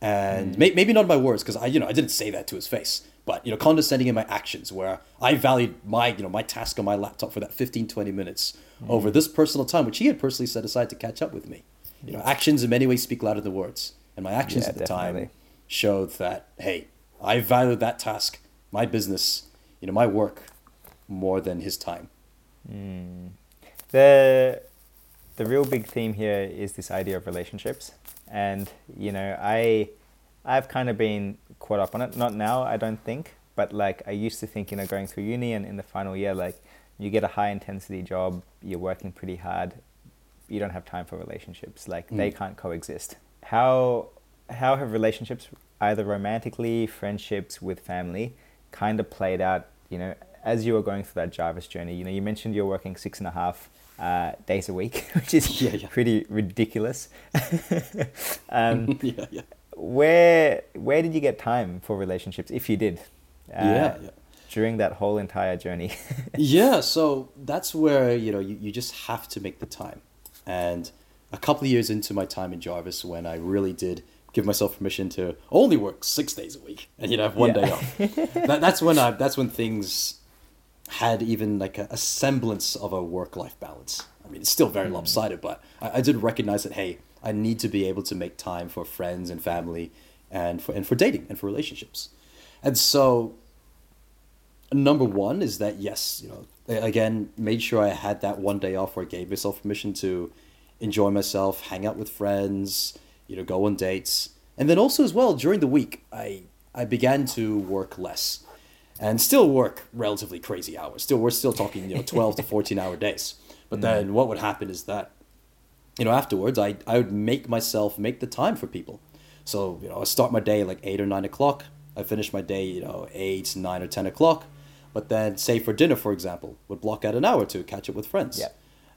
and mm. may, maybe not in my words because I, you know, I didn't say that to his face, but you know, condescending in my actions, where I valued my, you know, my task on my laptop for that 15, 20 minutes mm. over this personal time, which he had personally set aside to catch up with me. You know, actions in many ways speak louder than words, and my actions Yeah, at the definitely. time showed that hey, I valued that task, my business, you know, my work, more than his time. Hmm. the the real big theme here is this idea of relationships and you know i i've kind of been caught up on it. Not now i don't think but like i used to think you know going through uni and in the final year like you get a high intensity job you're working pretty hard you don't have time for relationships like they Mm. can't coexist. How how have relationships either romantically friendships with family kind of played out you know as you were going through that jarvis journey? You know you mentioned you're working six and a half uh, days a week which is Yeah, yeah. pretty ridiculous. Um, yeah, yeah, where where did you get time for relationships if you did? Uh, yeah, yeah. during that whole entire journey. Yeah so that's where you know you, you just have to make the time. And a couple of years into my time in jarvis when i really did give myself permission to only work six days a week and you know have one Yeah. day off. That, that's when i that's when things had even like a, a semblance of a work-life balance. I mean it's still very lopsided but I, I did recognize that hey i need to be able to make time for friends and family and for and for dating and for relationships and so number one is that yes, you know, again, made sure I had that one day off where I gave myself permission to enjoy myself, hang out with friends, you know, go on dates, and then also as well during the week, I I began to work less, and still work relatively crazy hours. Still, we're still talking you know twelve to fourteen hour days. But mm. then what would happen is that you know, afterwards, I, I would make myself make the time for people. So, you know, I start my day like 8 or 9 o'clock. I finish my day, you know, 8, 9 or 10 o'clock. But then, say for dinner, for example, would block out an hour to catch up with friends. Yeah.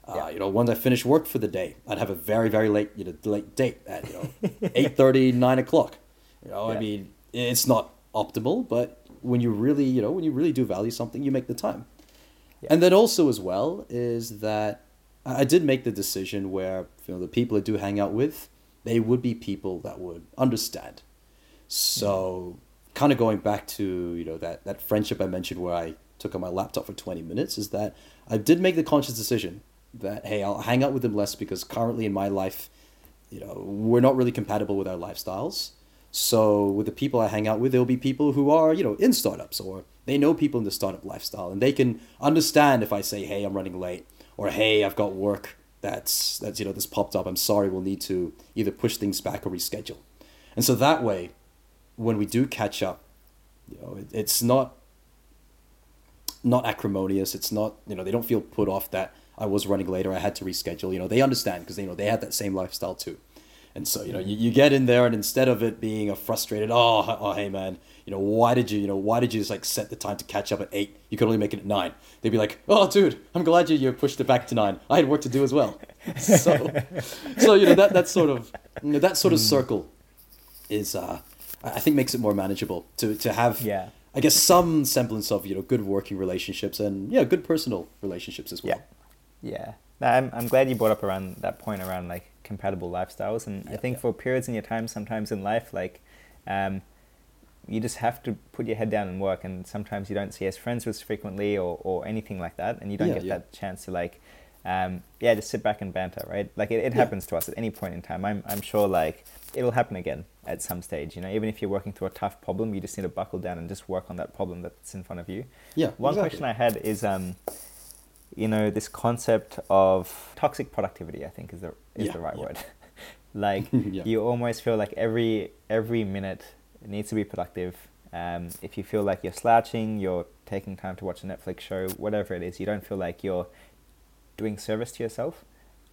Uh, You know, once I finish work for the day, I'd have a very, very late, you know, late date at, you know, 8.30, 9 o'clock. You know, I mean, it's not optimal, but when you really, you know, when you really do value something, you make the time. Yeah. And then also as well is that I did make the decision where you know the people I do hang out with, they would be people that would understand. So kind of going back to you know that that friendship I mentioned where I took on my laptop for twenty minutes is that I did make the conscious decision that hey I'll hang out with them less because currently in my life, you know we're not really compatible with our lifestyles. So with the people I hang out with, there'll be people who are you know in startups or they know people in the startup lifestyle and they can understand if I say hey I'm running late or hey I've got work that's that's you know this popped up I'm sorry we'll need to either push things back or reschedule. And so that way, when we do catch up, you know it, it's not not acrimonious. It's not you know they don't feel put off that I was running later. I had to reschedule. You know they understand because you know they had that same lifestyle too. And so, you know, you, you get in there and instead of it being a frustrated, oh, oh, hey man, you know, why did you, you know, why did you just like set the time to catch up at eight? You could only make it at nine. They'd be like, oh, dude, I'm glad you, you pushed it back to nine. I had work to do as well. So, so you know, that, that sort of, you know, that sort of circle is, uh, I I think makes it more manageable to, to have, Yeah. I guess some semblance of, you know, good working relationships and, yeah, good personal relationships as well. Yeah. Yeah. I'm, I'm glad you brought up around that point around like compatible lifestyles. And I think yeah. for periods in your time, sometimes in life, like, um, you just have to put your head down and work. And sometimes you don't see as friends as frequently or, or anything like that. And you don't Yeah, get yeah. that chance to like, um, yeah, just sit back and banter, right? Like it, it Yeah. happens to us at any point in time. I'm, I'm sure like it'll happen again at some stage, you know, even if you're working through a tough problem, you just need to buckle down and just work on that problem that's in front of you. Yeah. One exactly. question I had is, um, you know, this concept of toxic productivity. I think is the is Yeah, the right yeah. word. like Yeah. you almost feel like every every minute needs to be productive. Um, if you feel like you're slouching, you're taking time to watch a Netflix show, whatever it is, you don't feel like you're doing service to yourself.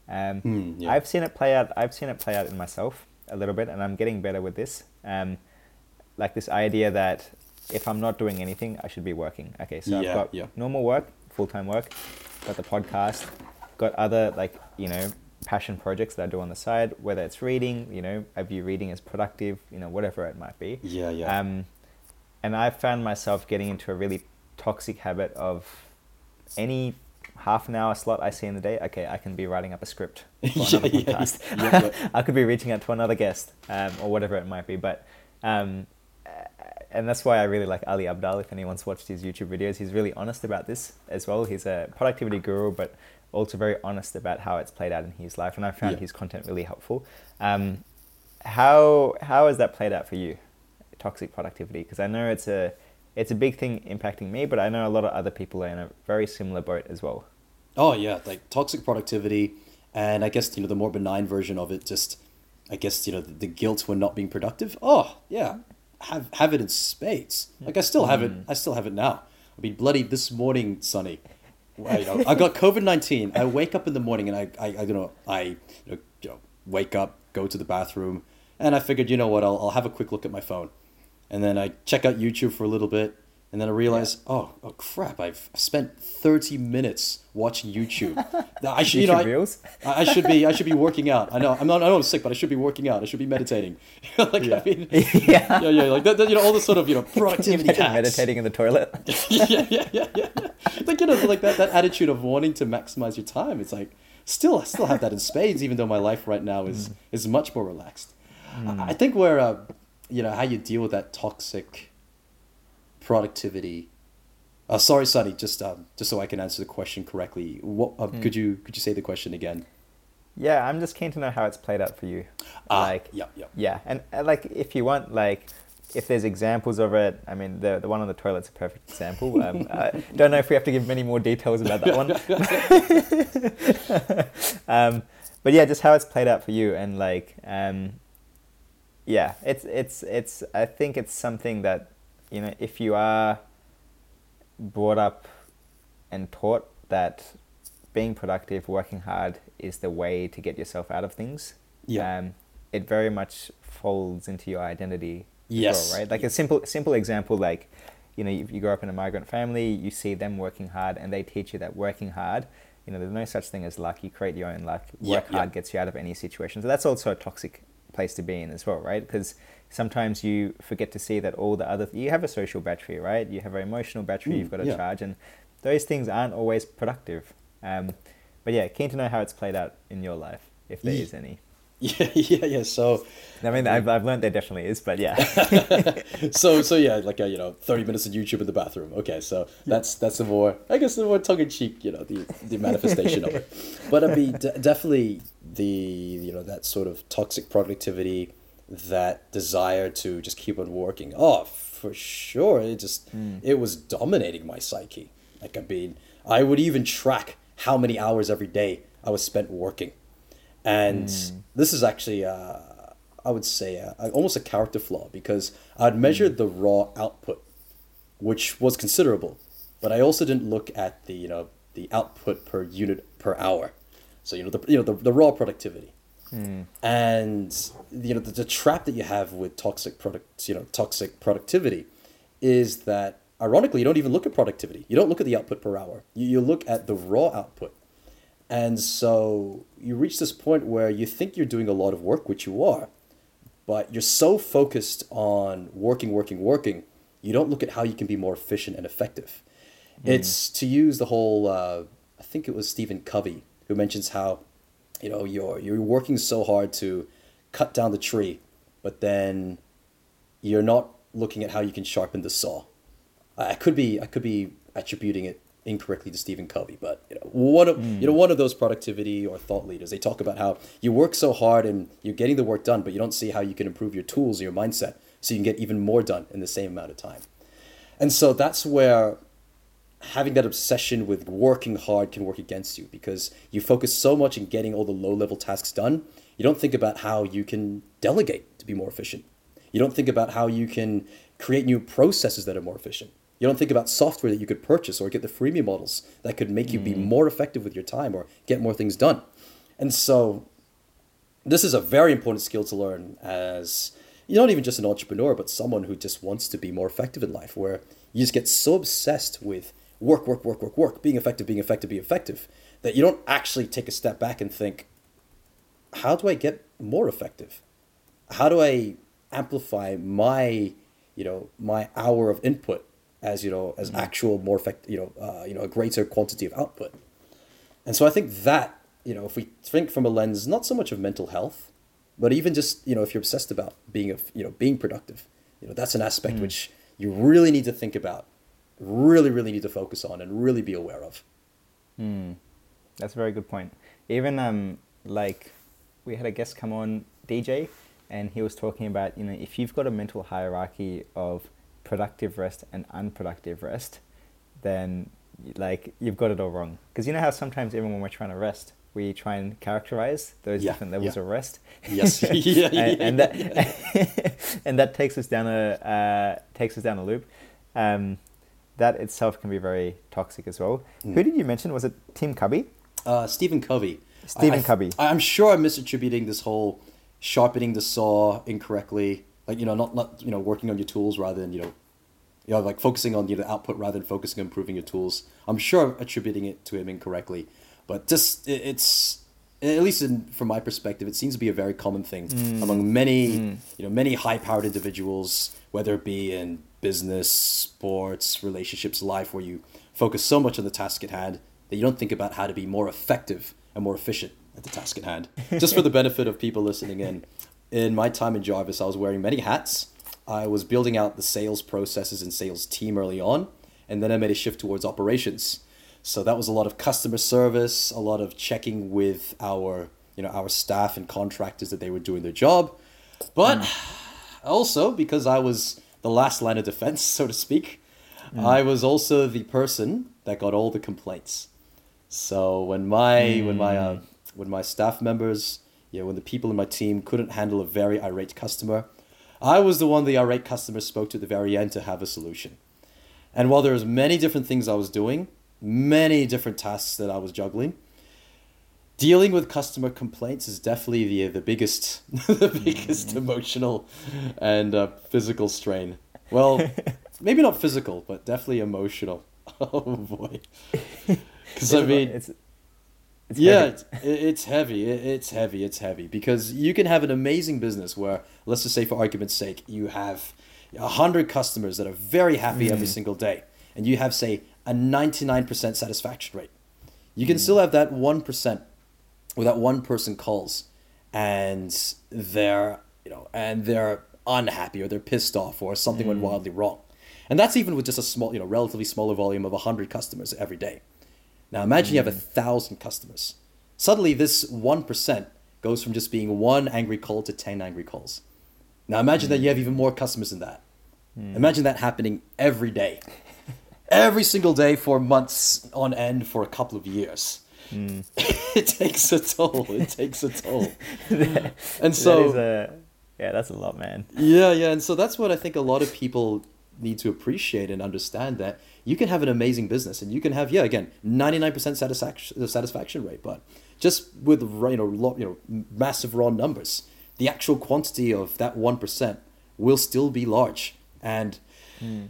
Um, Mm. I've seen it play out. I've seen it play out in myself a little bit, and I'm getting better with this. Um, like this idea that if I'm not doing anything, I should be working. Okay, so I've got normal work, full time work, got the podcast, got other like you know passion projects that I do on the side. Whether it's reading, you know, I view reading as productive, you know, whatever it might be. Yeah, yeah. Um, and I found myself getting into a really toxic habit of any half an hour slot I see in the day. Okay, I can be writing up a script for another yeah, podcast. yeah, yeah. I could be reaching out to another guest um, or whatever it might be. But um, and that's why I really like Ali Abdaal. If anyone's watched his YouTube videos, he's really honest about this as well. He's a productivity guru, but also very honest about how it's played out in his life. And I found Yeah. his content really helpful. Um, how how has that played out for you? Toxic productivity, because I know it's a it's a big thing impacting me, but I know a lot of other people are in a very similar boat as well. Oh yeah, like toxic productivity, and I guess you know the more benign version of it. Just, I guess you know the, the guilt when not being productive. Oh yeah, have have it in spades. Like I still have it. Hmm. I still have it now. I mean, bloody this morning, Sonny. I, you know, I got COVID nineteen. I wake up in the morning and I I, I you know I you know, you know wake up, go to the bathroom, and I figured you know what I'll I'll have a quick look at my phone, and then I check out YouTube for a little bit. And then I realize, oh, oh crap! I've spent thirty minutes watching YouTube. I should, you know, I, I should be, I should be working out. I know, I'm not, I know I'm sick, but I should be working out. I should be meditating. like, Yeah. I mean, yeah. yeah, yeah, like that, that, you know, all the sort of, you know, productivity Imagine hacks. meditating in the toilet. yeah, yeah, yeah, yeah, yeah. Like you know, like that, that attitude of wanting to maximize your time. It's like still, I still have that in spades, even though my life right now is is much more relaxed. I I think where, uh, you know, how you deal with that toxic productivity. Uh, sorry, Sonny. Just um, just so I can answer the question correctly. What uh, could you could you say the question again? Yeah, I'm just keen to know how it's played out for you. Ah, like, yeah, yeah. yeah, and uh, like if you want, like, if there's examples of it, I mean, the the one on the toilet's a perfect example. Um, I don't know if we have to give many more details about that one. um, but yeah, just how it's played out for you, and like, um, yeah, it's it's it's. I think it's something that you know, if you are brought up and taught that being productive, working hard is the way to get yourself out of things. Yeah. Um, it very much folds into your identity. Yes. well, right. Like a simple simple example, like you know, if you grow up in a migrant family, you see them working hard, and they teach you that working hard. You know, there's no such thing as luck. You create your own luck. Yeah, Work yeah. hard gets you out of any situation. So that's also a toxic place to be in as well, right? Because sometimes you forget to see that all the other you have a social battery, right? You have an emotional battery. Mm, you've got to yeah. charge, and those things aren't always productive. Um, but yeah, keen to know how it's played out in your life, if there Ye- is any. Yeah, yeah, yeah. So, I mean, I've, I've learned there definitely is, but yeah. so, so yeah, like uh, you know, thirty minutes of YouTube in the bathroom. Okay, so that's that's the more, I guess, the more tongue in cheek, you know, the the manifestation of it. But I mean, de- definitely the you know that sort of toxic productivity, that desire to just keep on working. Oh, for sure, it just it was dominating my psyche. Like I mean, I would even track how many hours every day I was spent working, and hmm. this is actually. Uh, I would say a, a- almost a character flaw because I'd measured hmm. the raw output, which was considerable, but I also didn't look at the you know the output per unit per hour, so you know the you know the, the raw productivity, hmm. and you know the, the trap that you have with toxic product you know toxic productivity, is that ironically you don't even look at productivity. You don't look at the output per hour. You, you look at the raw output and so you reach this point where you think you're doing a lot of work, which you are, but you're so focused on working, working, working, you don't look at how you can be more efficient and effective. It's to use the whole, uh, I think it was Stephen Covey who mentions how, you know, you're, you're working so hard to cut down the tree, but then you're not looking at how you can sharpen the saw. I could be I could be attributing it incorrectly to Stephen Covey, but you know one of you know one of those productivity or thought leaders. They talk about how you work so hard and you're getting the work done, but you don't see how you can improve your tools your mindset so you can get even more done in the same amount of time. And so that's where having that obsession with working hard can work against you because you focus so much in getting all the low level tasks done. You don't think about how you can delegate to be more efficient. You don't think about how you can create new processes that are more efficient. You don't think about software that you could purchase or get the freemium models that could make you be mm. more effective with your time or get more things done. And so this is a very important skill to learn as you're not even just an entrepreneur, but someone who just wants to be more effective in life, where you just get so obsessed with work, work, work, work, work, being effective, being effective, being effective, that you don't actually take a step back and think, how do I get more effective? How do I amplify my, you know, my hour of input as you know as actual more effective, you know, uh, you know, a greater quantity of output? And so I think that you know, if we think from a lens not so much of mental health, but even just you know, if you're obsessed about being a you know being productive, you know, that's an aspect which you really need to think about, really, really need to focus on, and really be aware of. That's a very good point. Even um, like we had a guest come on, DJ, and he was talking about you know if you've got a mental hierarchy of productive rest and unproductive rest, then like you've got it all wrong. Because you know how sometimes even when we're trying to rest, we try and characterize those Yeah, different levels yeah. of rest. Yes, yeah, and, and that and that takes us down a uh, takes us down a loop. Um, that itself can be very toxic as well. Hmm. Who did you mention? Was it Tim Cubby? Uh, Stephen Covey. Stephen I- I- Covey. I'm sure I'm misattributing this whole sharpening the saw incorrectly. Like you know, not not you know working on your tools rather than you know, you know like focusing on you know, the output rather than focusing on improving your tools. I'm sure I'm attributing it to him incorrectly, but just it, it's at least in, from my perspective, it seems to be a very common thing mm. among many mm. you know many high powered individuals, whether it be in business, sports, relationships, life, where you focus so much on the task at hand that you don't think about how to be more effective and more efficient at the task at hand. Just for the benefit of people listening in, in my time in Jarvis, I was wearing many hats. I was building out the sales processes and sales team early on, and then I made a shift towards operations. So that was a lot of customer service, a lot of checking with our, you know, our staff and contractors that they were doing their job. But also because I was the last line of defense, so to speak, I was also the person that got all the complaints. So when my when my uh, when my staff members, know, when the people in my team couldn't handle a very irate customer, I was the one the irate customer spoke to at the very end to have a solution. And while there was many different things I was doing, many different tasks that I was juggling, dealing with customer complaints is definitely the the biggest the biggest emotional and uh, physical strain. Well, maybe not physical, but definitely emotional. Oh boy, because I mean, it's, it's yeah, heavy. it's, it's heavy. It's heavy. It's heavy because you can have an amazing business where, let's just say, for argument's sake, you have a hundred customers that are very happy every mm. single day, and you have, say, a ninety-nine percent satisfaction rate. You can mm. still have that one percent, where that one person calls, and they're you know, and they're unhappy or they're pissed off or something went mm. wildly wrong, and that's even with just a small, you know, relatively smaller volume of hundred customers every day. Now imagine you have a mm. thousand customers. Suddenly, this one percent goes from just being one angry call to ten angry calls. Now imagine that mm. you have even more customers than that. Mm. Imagine that happening every day, every single day for months on end for a couple of years. it takes a toll. It takes a toll. and so that a, yeah, that's a lot, man. yeah, yeah, and so that's what I think a lot of people need to appreciate and understand that you can have an amazing business and you can have yeah again ninety nine percent satisfaction satisfaction rate, but just with you know lo- you know massive raw numbers, the actual quantity of that one percent will still be large, and hmm.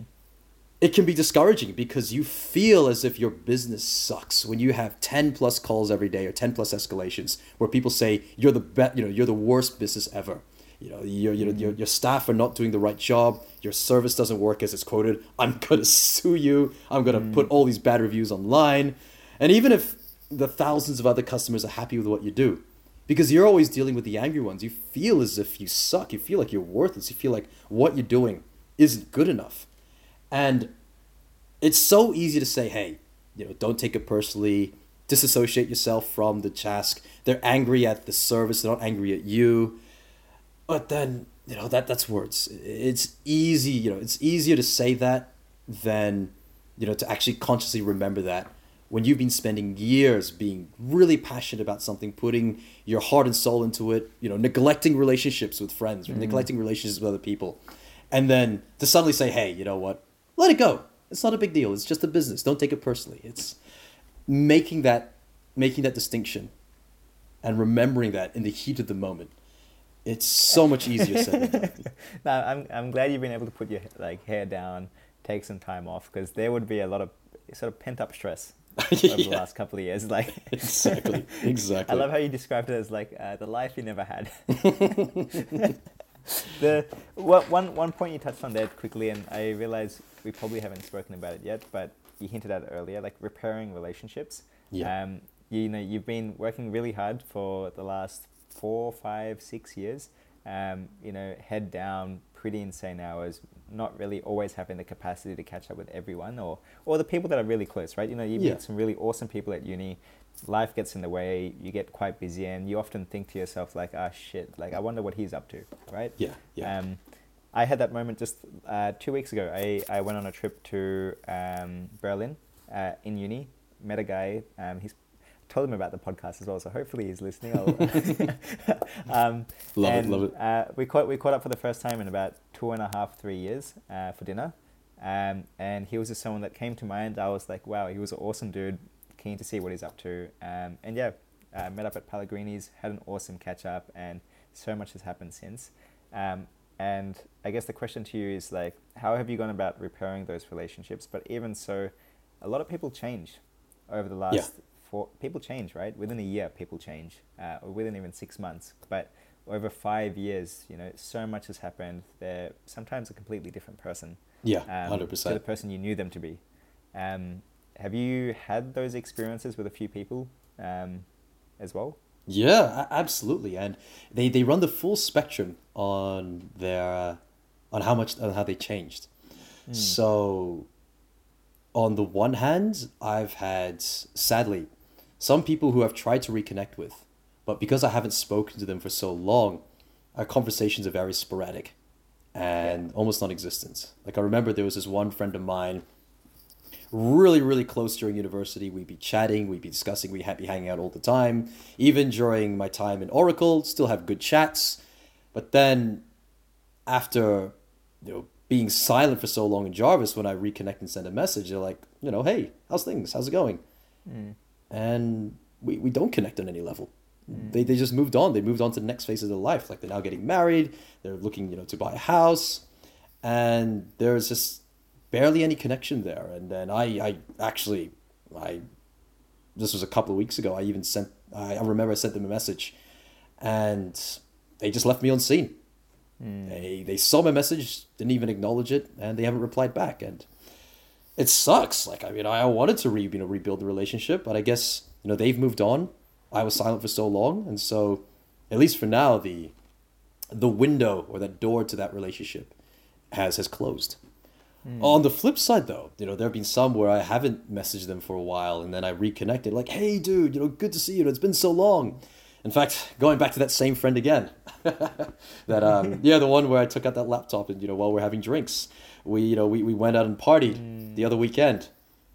it can be discouraging because you feel as if your business sucks when you have 10 plus calls every day or 10 plus escalations where people say you're the be- you know you're the worst business ever you know your, your, your, your staff are not doing the right job. Your service doesn't work as it's quoted. I'm going to sue you. I'm going to put mm. all these bad reviews online. And even if the thousands of other customers are happy with what you do because you're always dealing with the angry ones you feel as if you suck. You feel like you're worthless. You feel like what you're doing isn't good enough. And it's so easy to say, hey, you know, don't take it personally, disassociate yourself from the task. They're angry at the service, they're not angry at you. But then, you know, that that's words. It's easy, you know, it's easier to say that than, you know, to actually consciously remember that when you've been spending years being really passionate about something, putting your heart and soul into it, you know, neglecting relationships with friends, mm-hmm. neglecting relationships with other people, and then to suddenly say, hey, you know what, let it go. it's not a big deal. It's just a business. Don't take it personally. It's making that making that distinction and remembering that in the heat of the moment. It's so much easier said than done. no, I'm I'm glad you've been able to put your like hair down, take some time off, because there would be a lot of sort of pent up stress over the last couple of years. Like exactly. Exactly. I love how you described it as like uh, the life you never had. the what one one point you touched on there quickly, and I realize we probably haven't spoken about it yet, but you hinted at it earlier, like repairing relationships. Yeah. Um, you know, you've been working really hard for the last four, five, six years. Um, you know, head down, pretty insane hours, not really always having the capacity to catch up with everyone or or the people that are really close, right? You know, you Yeah. meet some really awesome people at uni. Life gets in the way. You get quite busy, and you often think to yourself like, "Ah, shit! Like, I wonder what he's up to," right? Yeah. Yeah. Um, I had that moment just uh, two weeks ago. I, I went on a trip to um, Berlin uh, in uni, met a guy. Um, he's told him about the podcast as well, so hopefully he's listening. Um, Love it, love it. Uh, we caught we caught up for the first time in about two and a half, three years uh, for dinner, um, and he was just someone that came to mind. I was like, wow, he was an awesome dude. Keen to see what he's up to, um, and yeah, uh, met up at Pellegrini's, had an awesome catch up, and so much has happened since. Um, and I guess the question to you is like, how have you gone about repairing those relationships? But even so, a lot of people change over the last Yeah. Four. People change, right? Within a year, people change, uh, or within even six months. But over five years, you know, so much has happened. They're sometimes a completely different person yeah. um, Hundred to the person you knew them to be. Um, have you had those experiences with a few people um, as well? Yeah, absolutely, and they, they run the full spectrum on their uh, on how much on how they changed. So, on the one hand, I've had sadly some people who I've tried to reconnect with, but because I haven't spoken to them for so long, our conversations are very sporadic and almost non-existent. Like I remember there was this one friend of mine really really close during university. We'd be chatting we'd be discussing we'd be hanging out all the time. Even during my time in oracle still have good chats. But then after you know being silent for so long in jarvis when i reconnect and send a message they're like you know hey how's things? How's it going hmm. And we, we don't connect on any level. Mm. They, they just moved on. They moved on to the next phase of their life. Like they're now getting married. They're looking you know to buy a house. And there's just barely any connection there. And then i i actually i this was a couple of weeks ago i even sent i, I remember i sent them a message. And they just left me on seen mm. they they saw my message didn't even acknowledge it and they haven't replied back. And it sucks. Like i mean i wanted to re, you know rebuild the relationship but i guess you know they've moved on. I was silent for so long. And so at least for now the the window or that door to that relationship has has closed. On the flip side though you know there have been some where i haven't messaged them for a while and then i reconnected like hey dude you know good to see you. It's been so long. In fact going back to that same friend again that um yeah the one where i took out that laptop and you know while we're having drinks we you know we, we went out and partied mm. the other weekend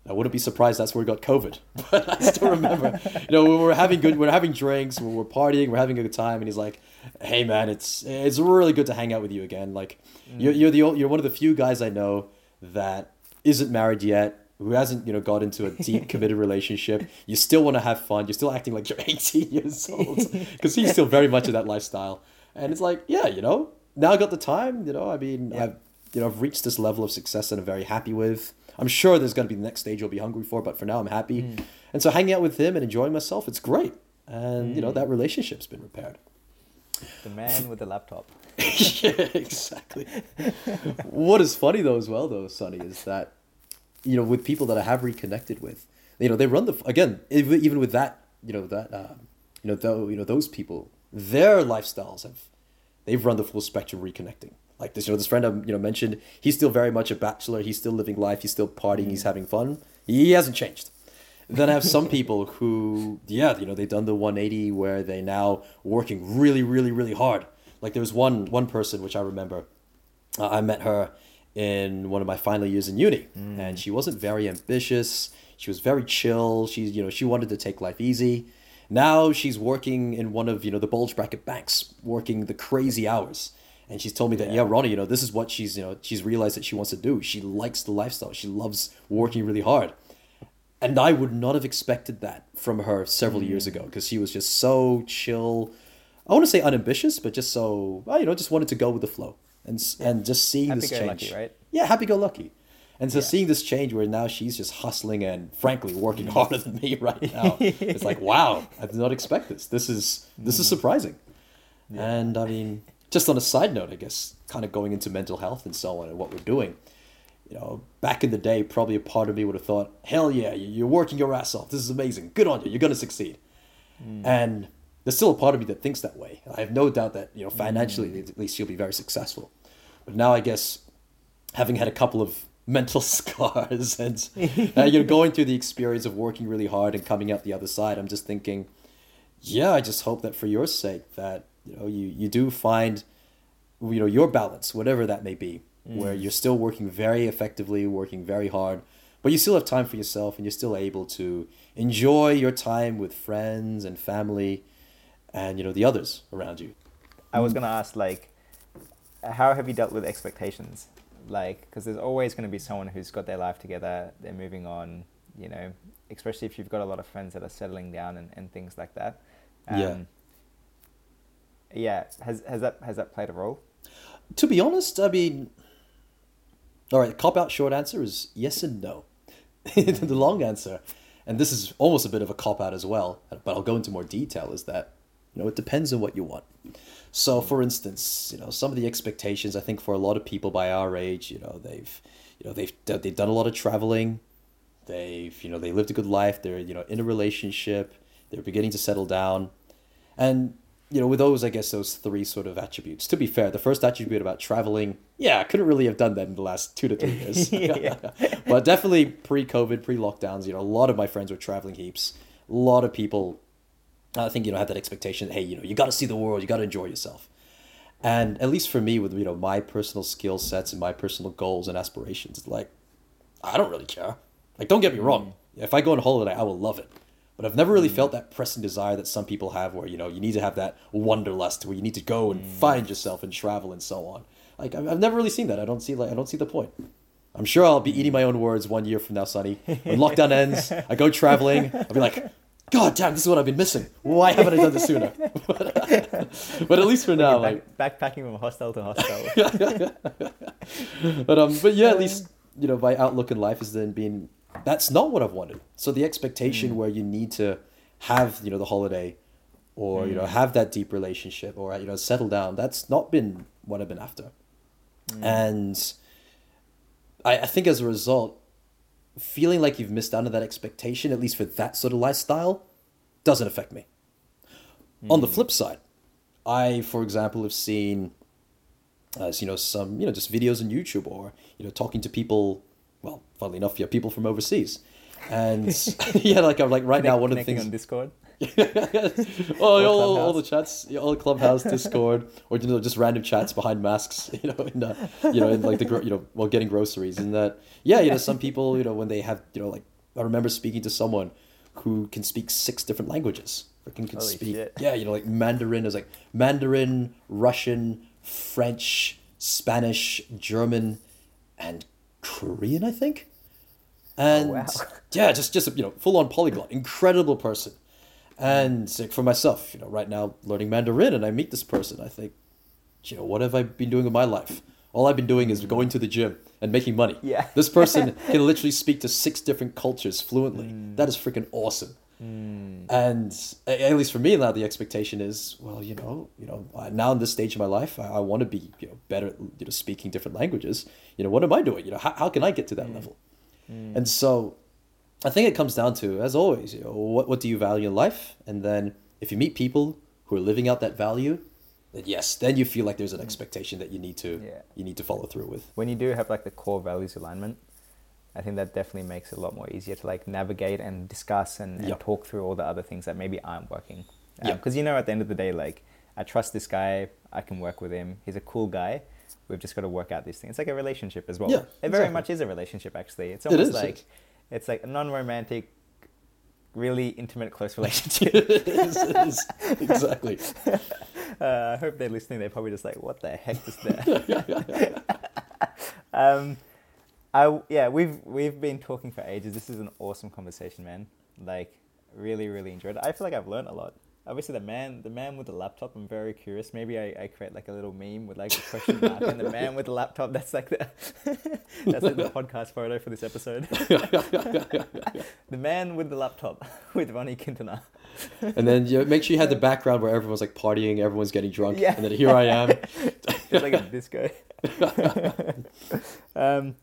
I wouldn't be surprised that's where we got COVID. But I still remember, you know, we were having good, we're having drinks, we we're partying, we're having a good time, and he's like, "Hey, man, it's it's really good to hang out with you again. Like, mm. you're you're the you're one of the few guys I know that isn't married yet, who hasn't you know got into a deep committed relationship. You still want to have fun. You're still acting like you're 18 years old because he's still very much in that lifestyle. And it's like, yeah, you know, now I got the time. You know, I mean, I've you know I've reached this level of success that I'm very happy with. I'm sure there's going to be the next stage you'll be hungry for, but for now I'm happy. And so hanging out with him and enjoying myself, it's great. And you know that relationship's been repaired. The man with the laptop. yeah, exactly. what is funny though, as well, though, Sonny, is that you know with people that I have reconnected with, you know, they run the again even with that, you know that um, you know though you know those people, their lifestyles have they've run the full spectrum reconnecting. Like this, you know, this friend I you know mentioned, he's still very much a bachelor. He's still living life. He's still partying. He's having fun. He hasn't changed. Then I have some people who, yeah, you know, they've done the 180 where they now working really, really, really hard. Like there was one one person which I remember, uh, I met her in one of my final years in uni, and she wasn't very ambitious. She was very chill. She's you know she wanted to take life easy. Now she's working in one of you know the bulge bracket banks, working the crazy hours, and she's told me that yeah. Ronnie, you know, this is what she's you know she's realized that she wants to do. She likes the lifestyle. She loves working really hard, and I would not have expected that from her several mm. years ago because she was just so chill. I want to say unambitious, but just so well, you know, just wanted to go with the flow and yeah. and just seeing happy this change. Lucky, right? Yeah, happy go lucky. And so yeah. seeing this change where now she's just hustling and frankly working harder than me right now, it's like wow, I did not expect this. This is this is mm. surprising. Yeah. And I mean, just on a side note, I guess, kind of going into mental health and so on and what we're doing. You know, back in the day, probably a part of me would have thought, "Hell yeah, you're working your ass off. This is amazing. Good on you. You're gonna succeed." Mm. And there's still a part of me that thinks that way. I have no doubt that you know financially, mm. at least, you'll be very successful. But now, I guess, having had a couple of mental scars and uh, you know going through the experience of working really hard and coming out the other side, I'm just thinking, yeah, I just hope that for your sake that you know you you do find you know your balance, whatever that may be, mm. where you're still working very effectively, working very hard, but you still have time for yourself and you're still able to enjoy your time with friends and family and you know the others around you. I was gonna ask like, how have you dealt with expectations? Like, because there's always going to be someone who's got their life together, they're moving on, you know, especially if you've got a lot of friends that are settling down and, and things like that. Um, yeah. Yeah. Has has that has that played a role? To be honest, I mean, all right. Cop out short answer is yes and no. the long answer, and this is almost a bit of a cop out as well, but I'll go into more detail. Is that you know, it depends on what you want. So, for instance, you know, some of the expectations I think for a lot of people by our age, you know, they've, you know, they've they've done a lot of traveling, they've, you know, they lived a good life. They're, you know, in a relationship. They're beginning to settle down, and you know, with those, I guess those three sort of attributes. To be fair, the first attribute about traveling, yeah, I couldn't really have done that in the last two to three years. but definitely pre-COVID, pre-lockdowns, you know, a lot of my friends were traveling heaps. A lot of people I think you know had that expectation that hey you know you got to see the world you got to enjoy yourself and at least for me with you know my personal skill sets and my personal goals and aspirations like I don't really care like don't get me wrong mm. if I go on holiday I will love it but I've never really mm. felt that pressing desire that some people have where you know you need to have that wanderlust where you need to go and mm. find yourself and travel and so on like I've never really seen that I don't see like I don't see the point I'm sure I'll be eating my own words one year from now, Sonny. When lockdown ends, I go traveling. I'll be like, God damn, this is what I've been missing. Why haven't I done this sooner? but, at least for now, like backpacking from hostel to hostel. but um, but yeah, at least you know my outlook in life has then been that's not what I've wanted. So the expectation mm. where you need to have you know the holiday, or mm. you know mm. have that deep relationship, or you know settle down. That's not been what I've been after, mm. and I, I think as a result, feeling like you've missed out on that expectation, at least for that sort of lifestyle, doesn't affect me. Mm. On the hmm. flip side, I, for example, have seen, as you know, some you know just videos on YouTube or you know talking to people. Funnily enough, yeah, people from overseas, and yeah, like I'm like right now one of the things on Discord. oh, all, all, all, the chats, all the clubhouse, Discord, or you know, just random chats behind masks. You know, uh, you know, in like the you know, while getting groceries, and that yeah, you know, some people, you know, when they have you know, like I remember speaking to someone who can speak six different languages. Freaking can Holy speak, shit. yeah, you know, like Mandarin is like Mandarin, Russian, French, Spanish, German, and Korean, I think. And oh, wow. yeah, just just you know, full on polyglot, incredible person and like, for myself, you know, right now learning Mandarin and I meet this person, I think, you know, what have I been doing with my life? All I've been doing is going to the gym and making money. Yeah. This person can literally speak to six different cultures fluently. Mm. That is freaking awesome. Mm. And at least for me now, the expectation is, well, you know, you know, now in this stage of my life, I, I want to be, you know, better, you know, speaking different languages. You know, what am I doing? You know, how, how can I get to that mm. level? Mm. And so I think it comes down to, as always, you know, what what do you value in life, and then if you meet people who are living out that value, then yes, then you feel like there's an mm. expectation that you need to yeah. you need to follow through with. When you do have like the core values alignment, I think that definitely makes it a lot more easier to like navigate and discuss and, and yep. talk through all the other things that maybe aren't working. Because um, you know, at the end of the day, like I trust this guy, I can work with him. He's a cool guy. We've just got to work out these things. It's like a relationship as well. Yeah, it very much is a relationship, actually. It's almost it like it's like a non-romantic, really intimate, close relationship. it is, it is. Exactly. uh, I hope they're listening. They're probably just like, "What the heck is that?" um, I yeah, we've we've been talking for ages. This is an awesome conversation, man. Like, really, really enjoyed it. I feel like I've learned a lot. Obviously, the man, the man with the laptop. I'm very curious. Maybe I, I create like a little meme with like a question mark and the man with the laptop. That's like the that's like the podcast photo for this episode. the man with the laptop with Ronnie Quintana. and then you make sure you had the background where everyone's like partying, everyone's getting drunk, Yeah. and then here I am. It's like a disco. um,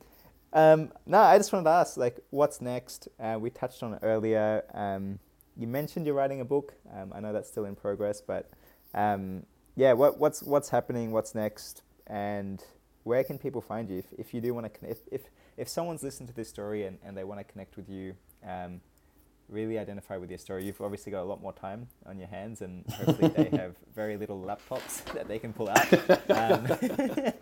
um, no, I just wanted to ask, like, what's next? Uh, we touched on it earlier. Um, you mentioned you're writing a book. Um, I know that's still in progress, but um, yeah, what, what's what's happening? What's next? And where can people find you if, if you do want to? If, if if someone's listened to this story and, and they want to connect with you, um, really identify with your story. You've obviously got a lot more time on your hands, and hopefully they have very little laptops that they can pull out.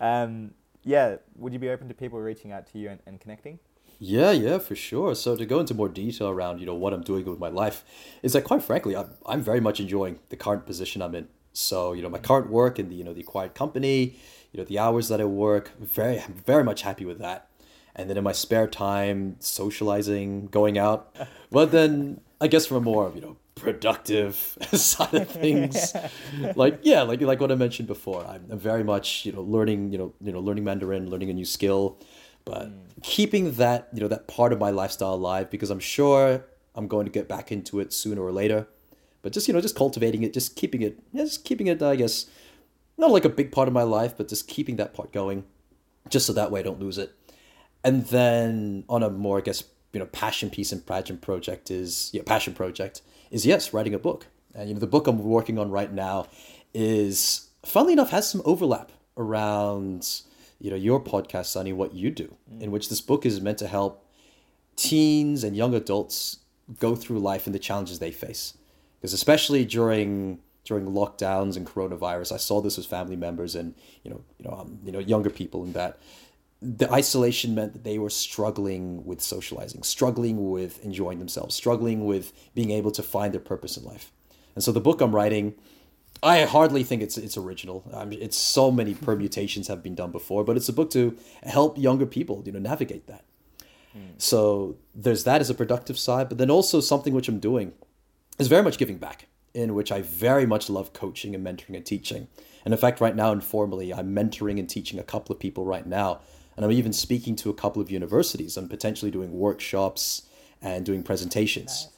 Um, um, yeah, would you be open to people reaching out to you and, and connecting? Yeah, yeah, for sure. So to go into more detail around, you know, what I'm doing with my life, is that quite frankly, I'm, I'm very much enjoying the current position I'm in. So, you know, my current work and the, you know, the acquired company, you know, the hours that I work, very, I'm very much happy with that. And then in my spare time, socializing, going out. But then I guess from a more, you know, productive side of things, like, yeah, like, like what I mentioned before, I'm, I'm very much, you know, learning, you know, you know, learning Mandarin, learning a new skill, but mm. keeping that you know that part of my lifestyle alive because i'm sure i'm going to get back into it sooner or later. But just you know just cultivating it just keeping it yeah, just keeping it i guess not like a big part of my life but just keeping that part going just so that way i don't lose it. And then on a more i guess you know passion piece and passion project is yeah passion project is yes writing a book. And you know the book i'm working on right now is funnily enough has some overlap around you know your podcast sonny what you do in which this book is meant to help teens and young adults go through life and the challenges they face. Because especially during during lockdowns and coronavirus i saw this with family members and you know you know um, you know younger people and that the isolation meant that they were struggling with socializing struggling with enjoying themselves struggling with being able to find their purpose in life. And so the book i'm writing I hardly think it's it's original. I mean, it's so many permutations have been done before, but it's a book to help younger people, you know, navigate that. Hmm. So there's that as a productive side, but then also something which I'm doing is very much giving back, in which I very much love coaching and mentoring and teaching. And in fact, right now, informally, I'm mentoring and teaching a couple of people right now, and I'm even speaking to a couple of universities. I'm potentially doing workshops and doing presentations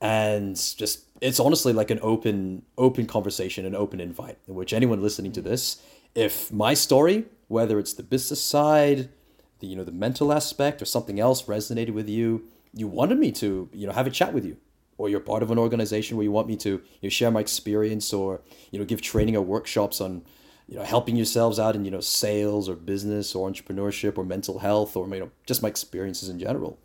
and just it's honestly like an open open conversation an open invite in which anyone listening to this if my story whether it's the business side the you know the mental aspect or something else resonated with you you wanted me to you know have a chat with you. Or you're part of an organization where you want me to you know, share my experience or you know give training or workshops on you know helping yourselves out in you know sales or business or entrepreneurship or mental health or you know just my experiences in general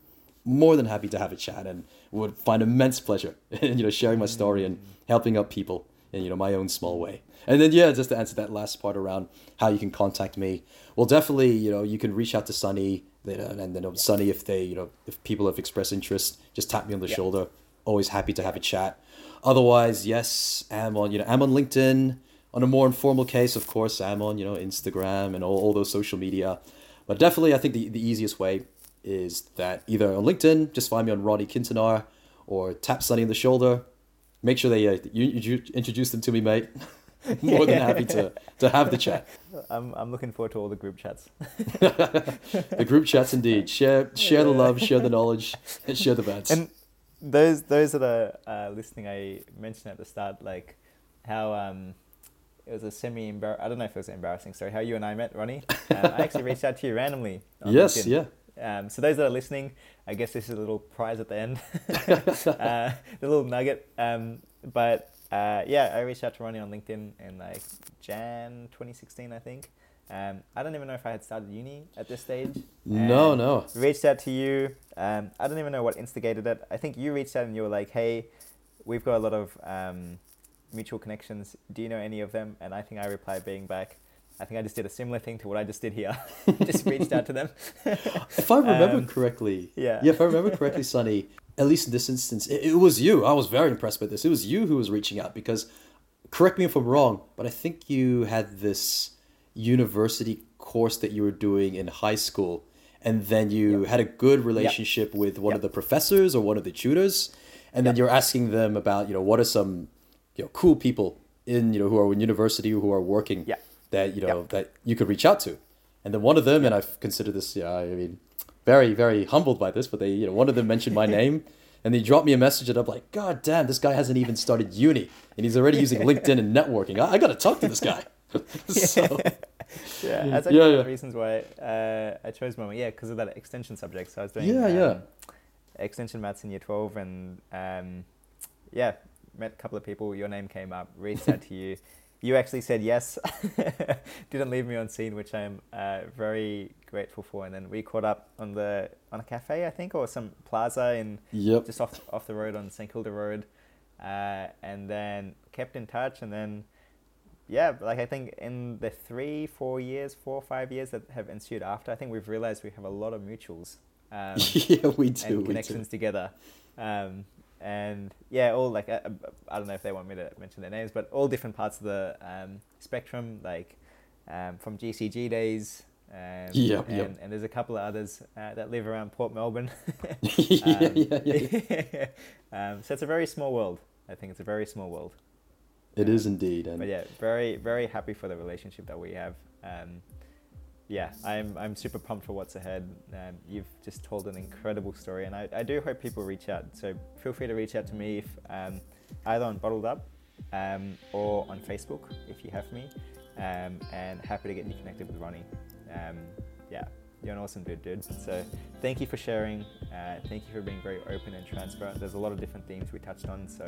more than happy to have a chat and would find immense pleasure in you know sharing my story and helping out people in you know my own small way. And then yeah, just to answer that last part around how you can contact me. Well, definitely you know you can reach out to Sunny uh, and then Sunny if they you know if people have expressed interest, just tap me on the Yeah. shoulder. Always happy to have a chat. Otherwise, yes, I'm on you know I'm on LinkedIn. On a more informal case, of course, I'm on you know Instagram and all, all those social media. But definitely, I think the, the easiest way is that either on LinkedIn, just find me on Ronnie Quintana, or tap Sunny on the shoulder. Make sure they uh, you, you introduce them to me, mate. More than happy to, to have the chat. I'm, I'm looking forward to all the group chats. The group chats, indeed. Share share the love, share the knowledge, and share the bets. And those those that are uh, listening, I mentioned at the start, like how um, it was a semi embar. I don't know if it was an embarrassing story. How you and I met, Ronnie. Um, I actually reached out to you randomly. on yes, LinkedIn. yeah. Um, so those that are listening, I guess this is a little prize at the end, uh, the little nugget. Um, but uh, yeah, I reached out to Ronnie on LinkedIn in like Jan 2016, I think. Um, I don't even know if I had started uni at this stage. No, no. Reached out to you. Um, I don't even know what instigated it. I think you reached out and you were like, "Hey, we've got a lot of um, mutual connections. Do you know any of them?" And I think I replied, being back. I think I just did a similar thing to what I just did here. just reached out to them. If I remember Um, correctly, yeah. yeah, if I remember correctly, Sonny, at least in this instance, it, it was you. I was very impressed by this. It was you who was reaching out because correct me if I'm wrong, but I think you had this university course that you were doing in high school, and then you Yep. had a good relationship with one of the professors or one of the tutors, and then Yep. you're asking them about you know what are some you know cool people in you know who are in university who are working Yeah. That you know Yep. that you could reach out to, and then one of them, and I've considered this yeah I mean very very humbled by this, but they you know one of them mentioned my name. And they dropped me a message, and I'm like, God damn, this guy hasn't even started uni, and he's already using LinkedIn and networking. I, I gotta talk to this guy. so, yeah, that's Yeah, actually one yeah. of the reasons why uh, I chose Momo. Yeah, because of that extension subject. So I was doing Yeah, um, yeah. extension maths in year 12 and um, yeah, met a couple of people. Your name came up, reached out to you. You actually said yes, didn't leave me on seen, which I'm uh, very grateful for. And then we caught up on the on a cafe, I think, or some plaza in yep. just off off the road on St Kilda Road, uh, and then kept in touch. And then, yeah, like I think in the three, four years, four or five years that have ensued after, I think we've realized we have a lot of mutuals um, yeah, we do. and connections together. Um, and yeah, all like uh, I don't know if they want me to mention their names, but all different parts of the um, spectrum, like um, from GCG days. Um, Yep, and, yep. and there's a couple of others uh, that live around Port Melbourne. do. yeah, Um, yeah, yeah. um, so it's a very small world. I think it's a very small world. It is indeed. And But yeah, very very happy for the relationship that we have. Yeah, I'm I'm super pumped for what's ahead. Um, you've just told an incredible story, and I, I do hope people reach out. So feel free to reach out to me if um, either on Bottled Up um, or on Facebook if you have me, um, and happy to get you connected with Ronnie. Um, yeah, you're an awesome dude, dude. So thank you for sharing. Uh, thank you for being very open and transparent. There's a lot of different themes we touched on, so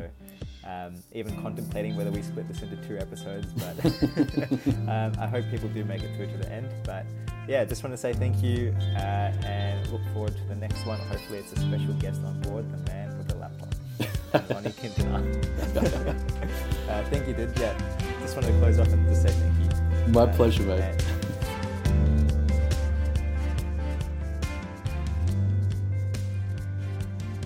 um, even contemplating whether we split this into two episodes. But um, I hope people do make it through to the end. But yeah, just want to say thank you uh, and look forward to the next one. Hopefully, it's a special guest on board, the man with the laptop, Ronnie Quintana. uh, thank you, dude. Yeah, just wanted to close off and just say thank you. My Uh, pleasure, mate. and-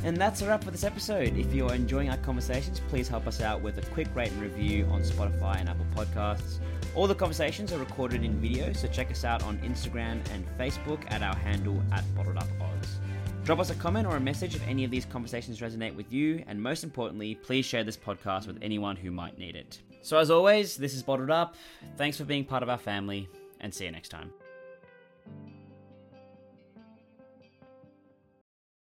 And that's a wrap for this episode. If you're enjoying our conversations, please help us out with a quick rate and review on Spotify and Apple Podcasts. All the conversations are recorded in video, so check us out on Instagram and Facebook at our handle at Bottled Up Oz. Drop us a comment or a message if any of these conversations resonate with you, and most importantly, please share this podcast with anyone who might need it. So, as always, this is Bottled Up. Thanks for being part of our family, and see you next time.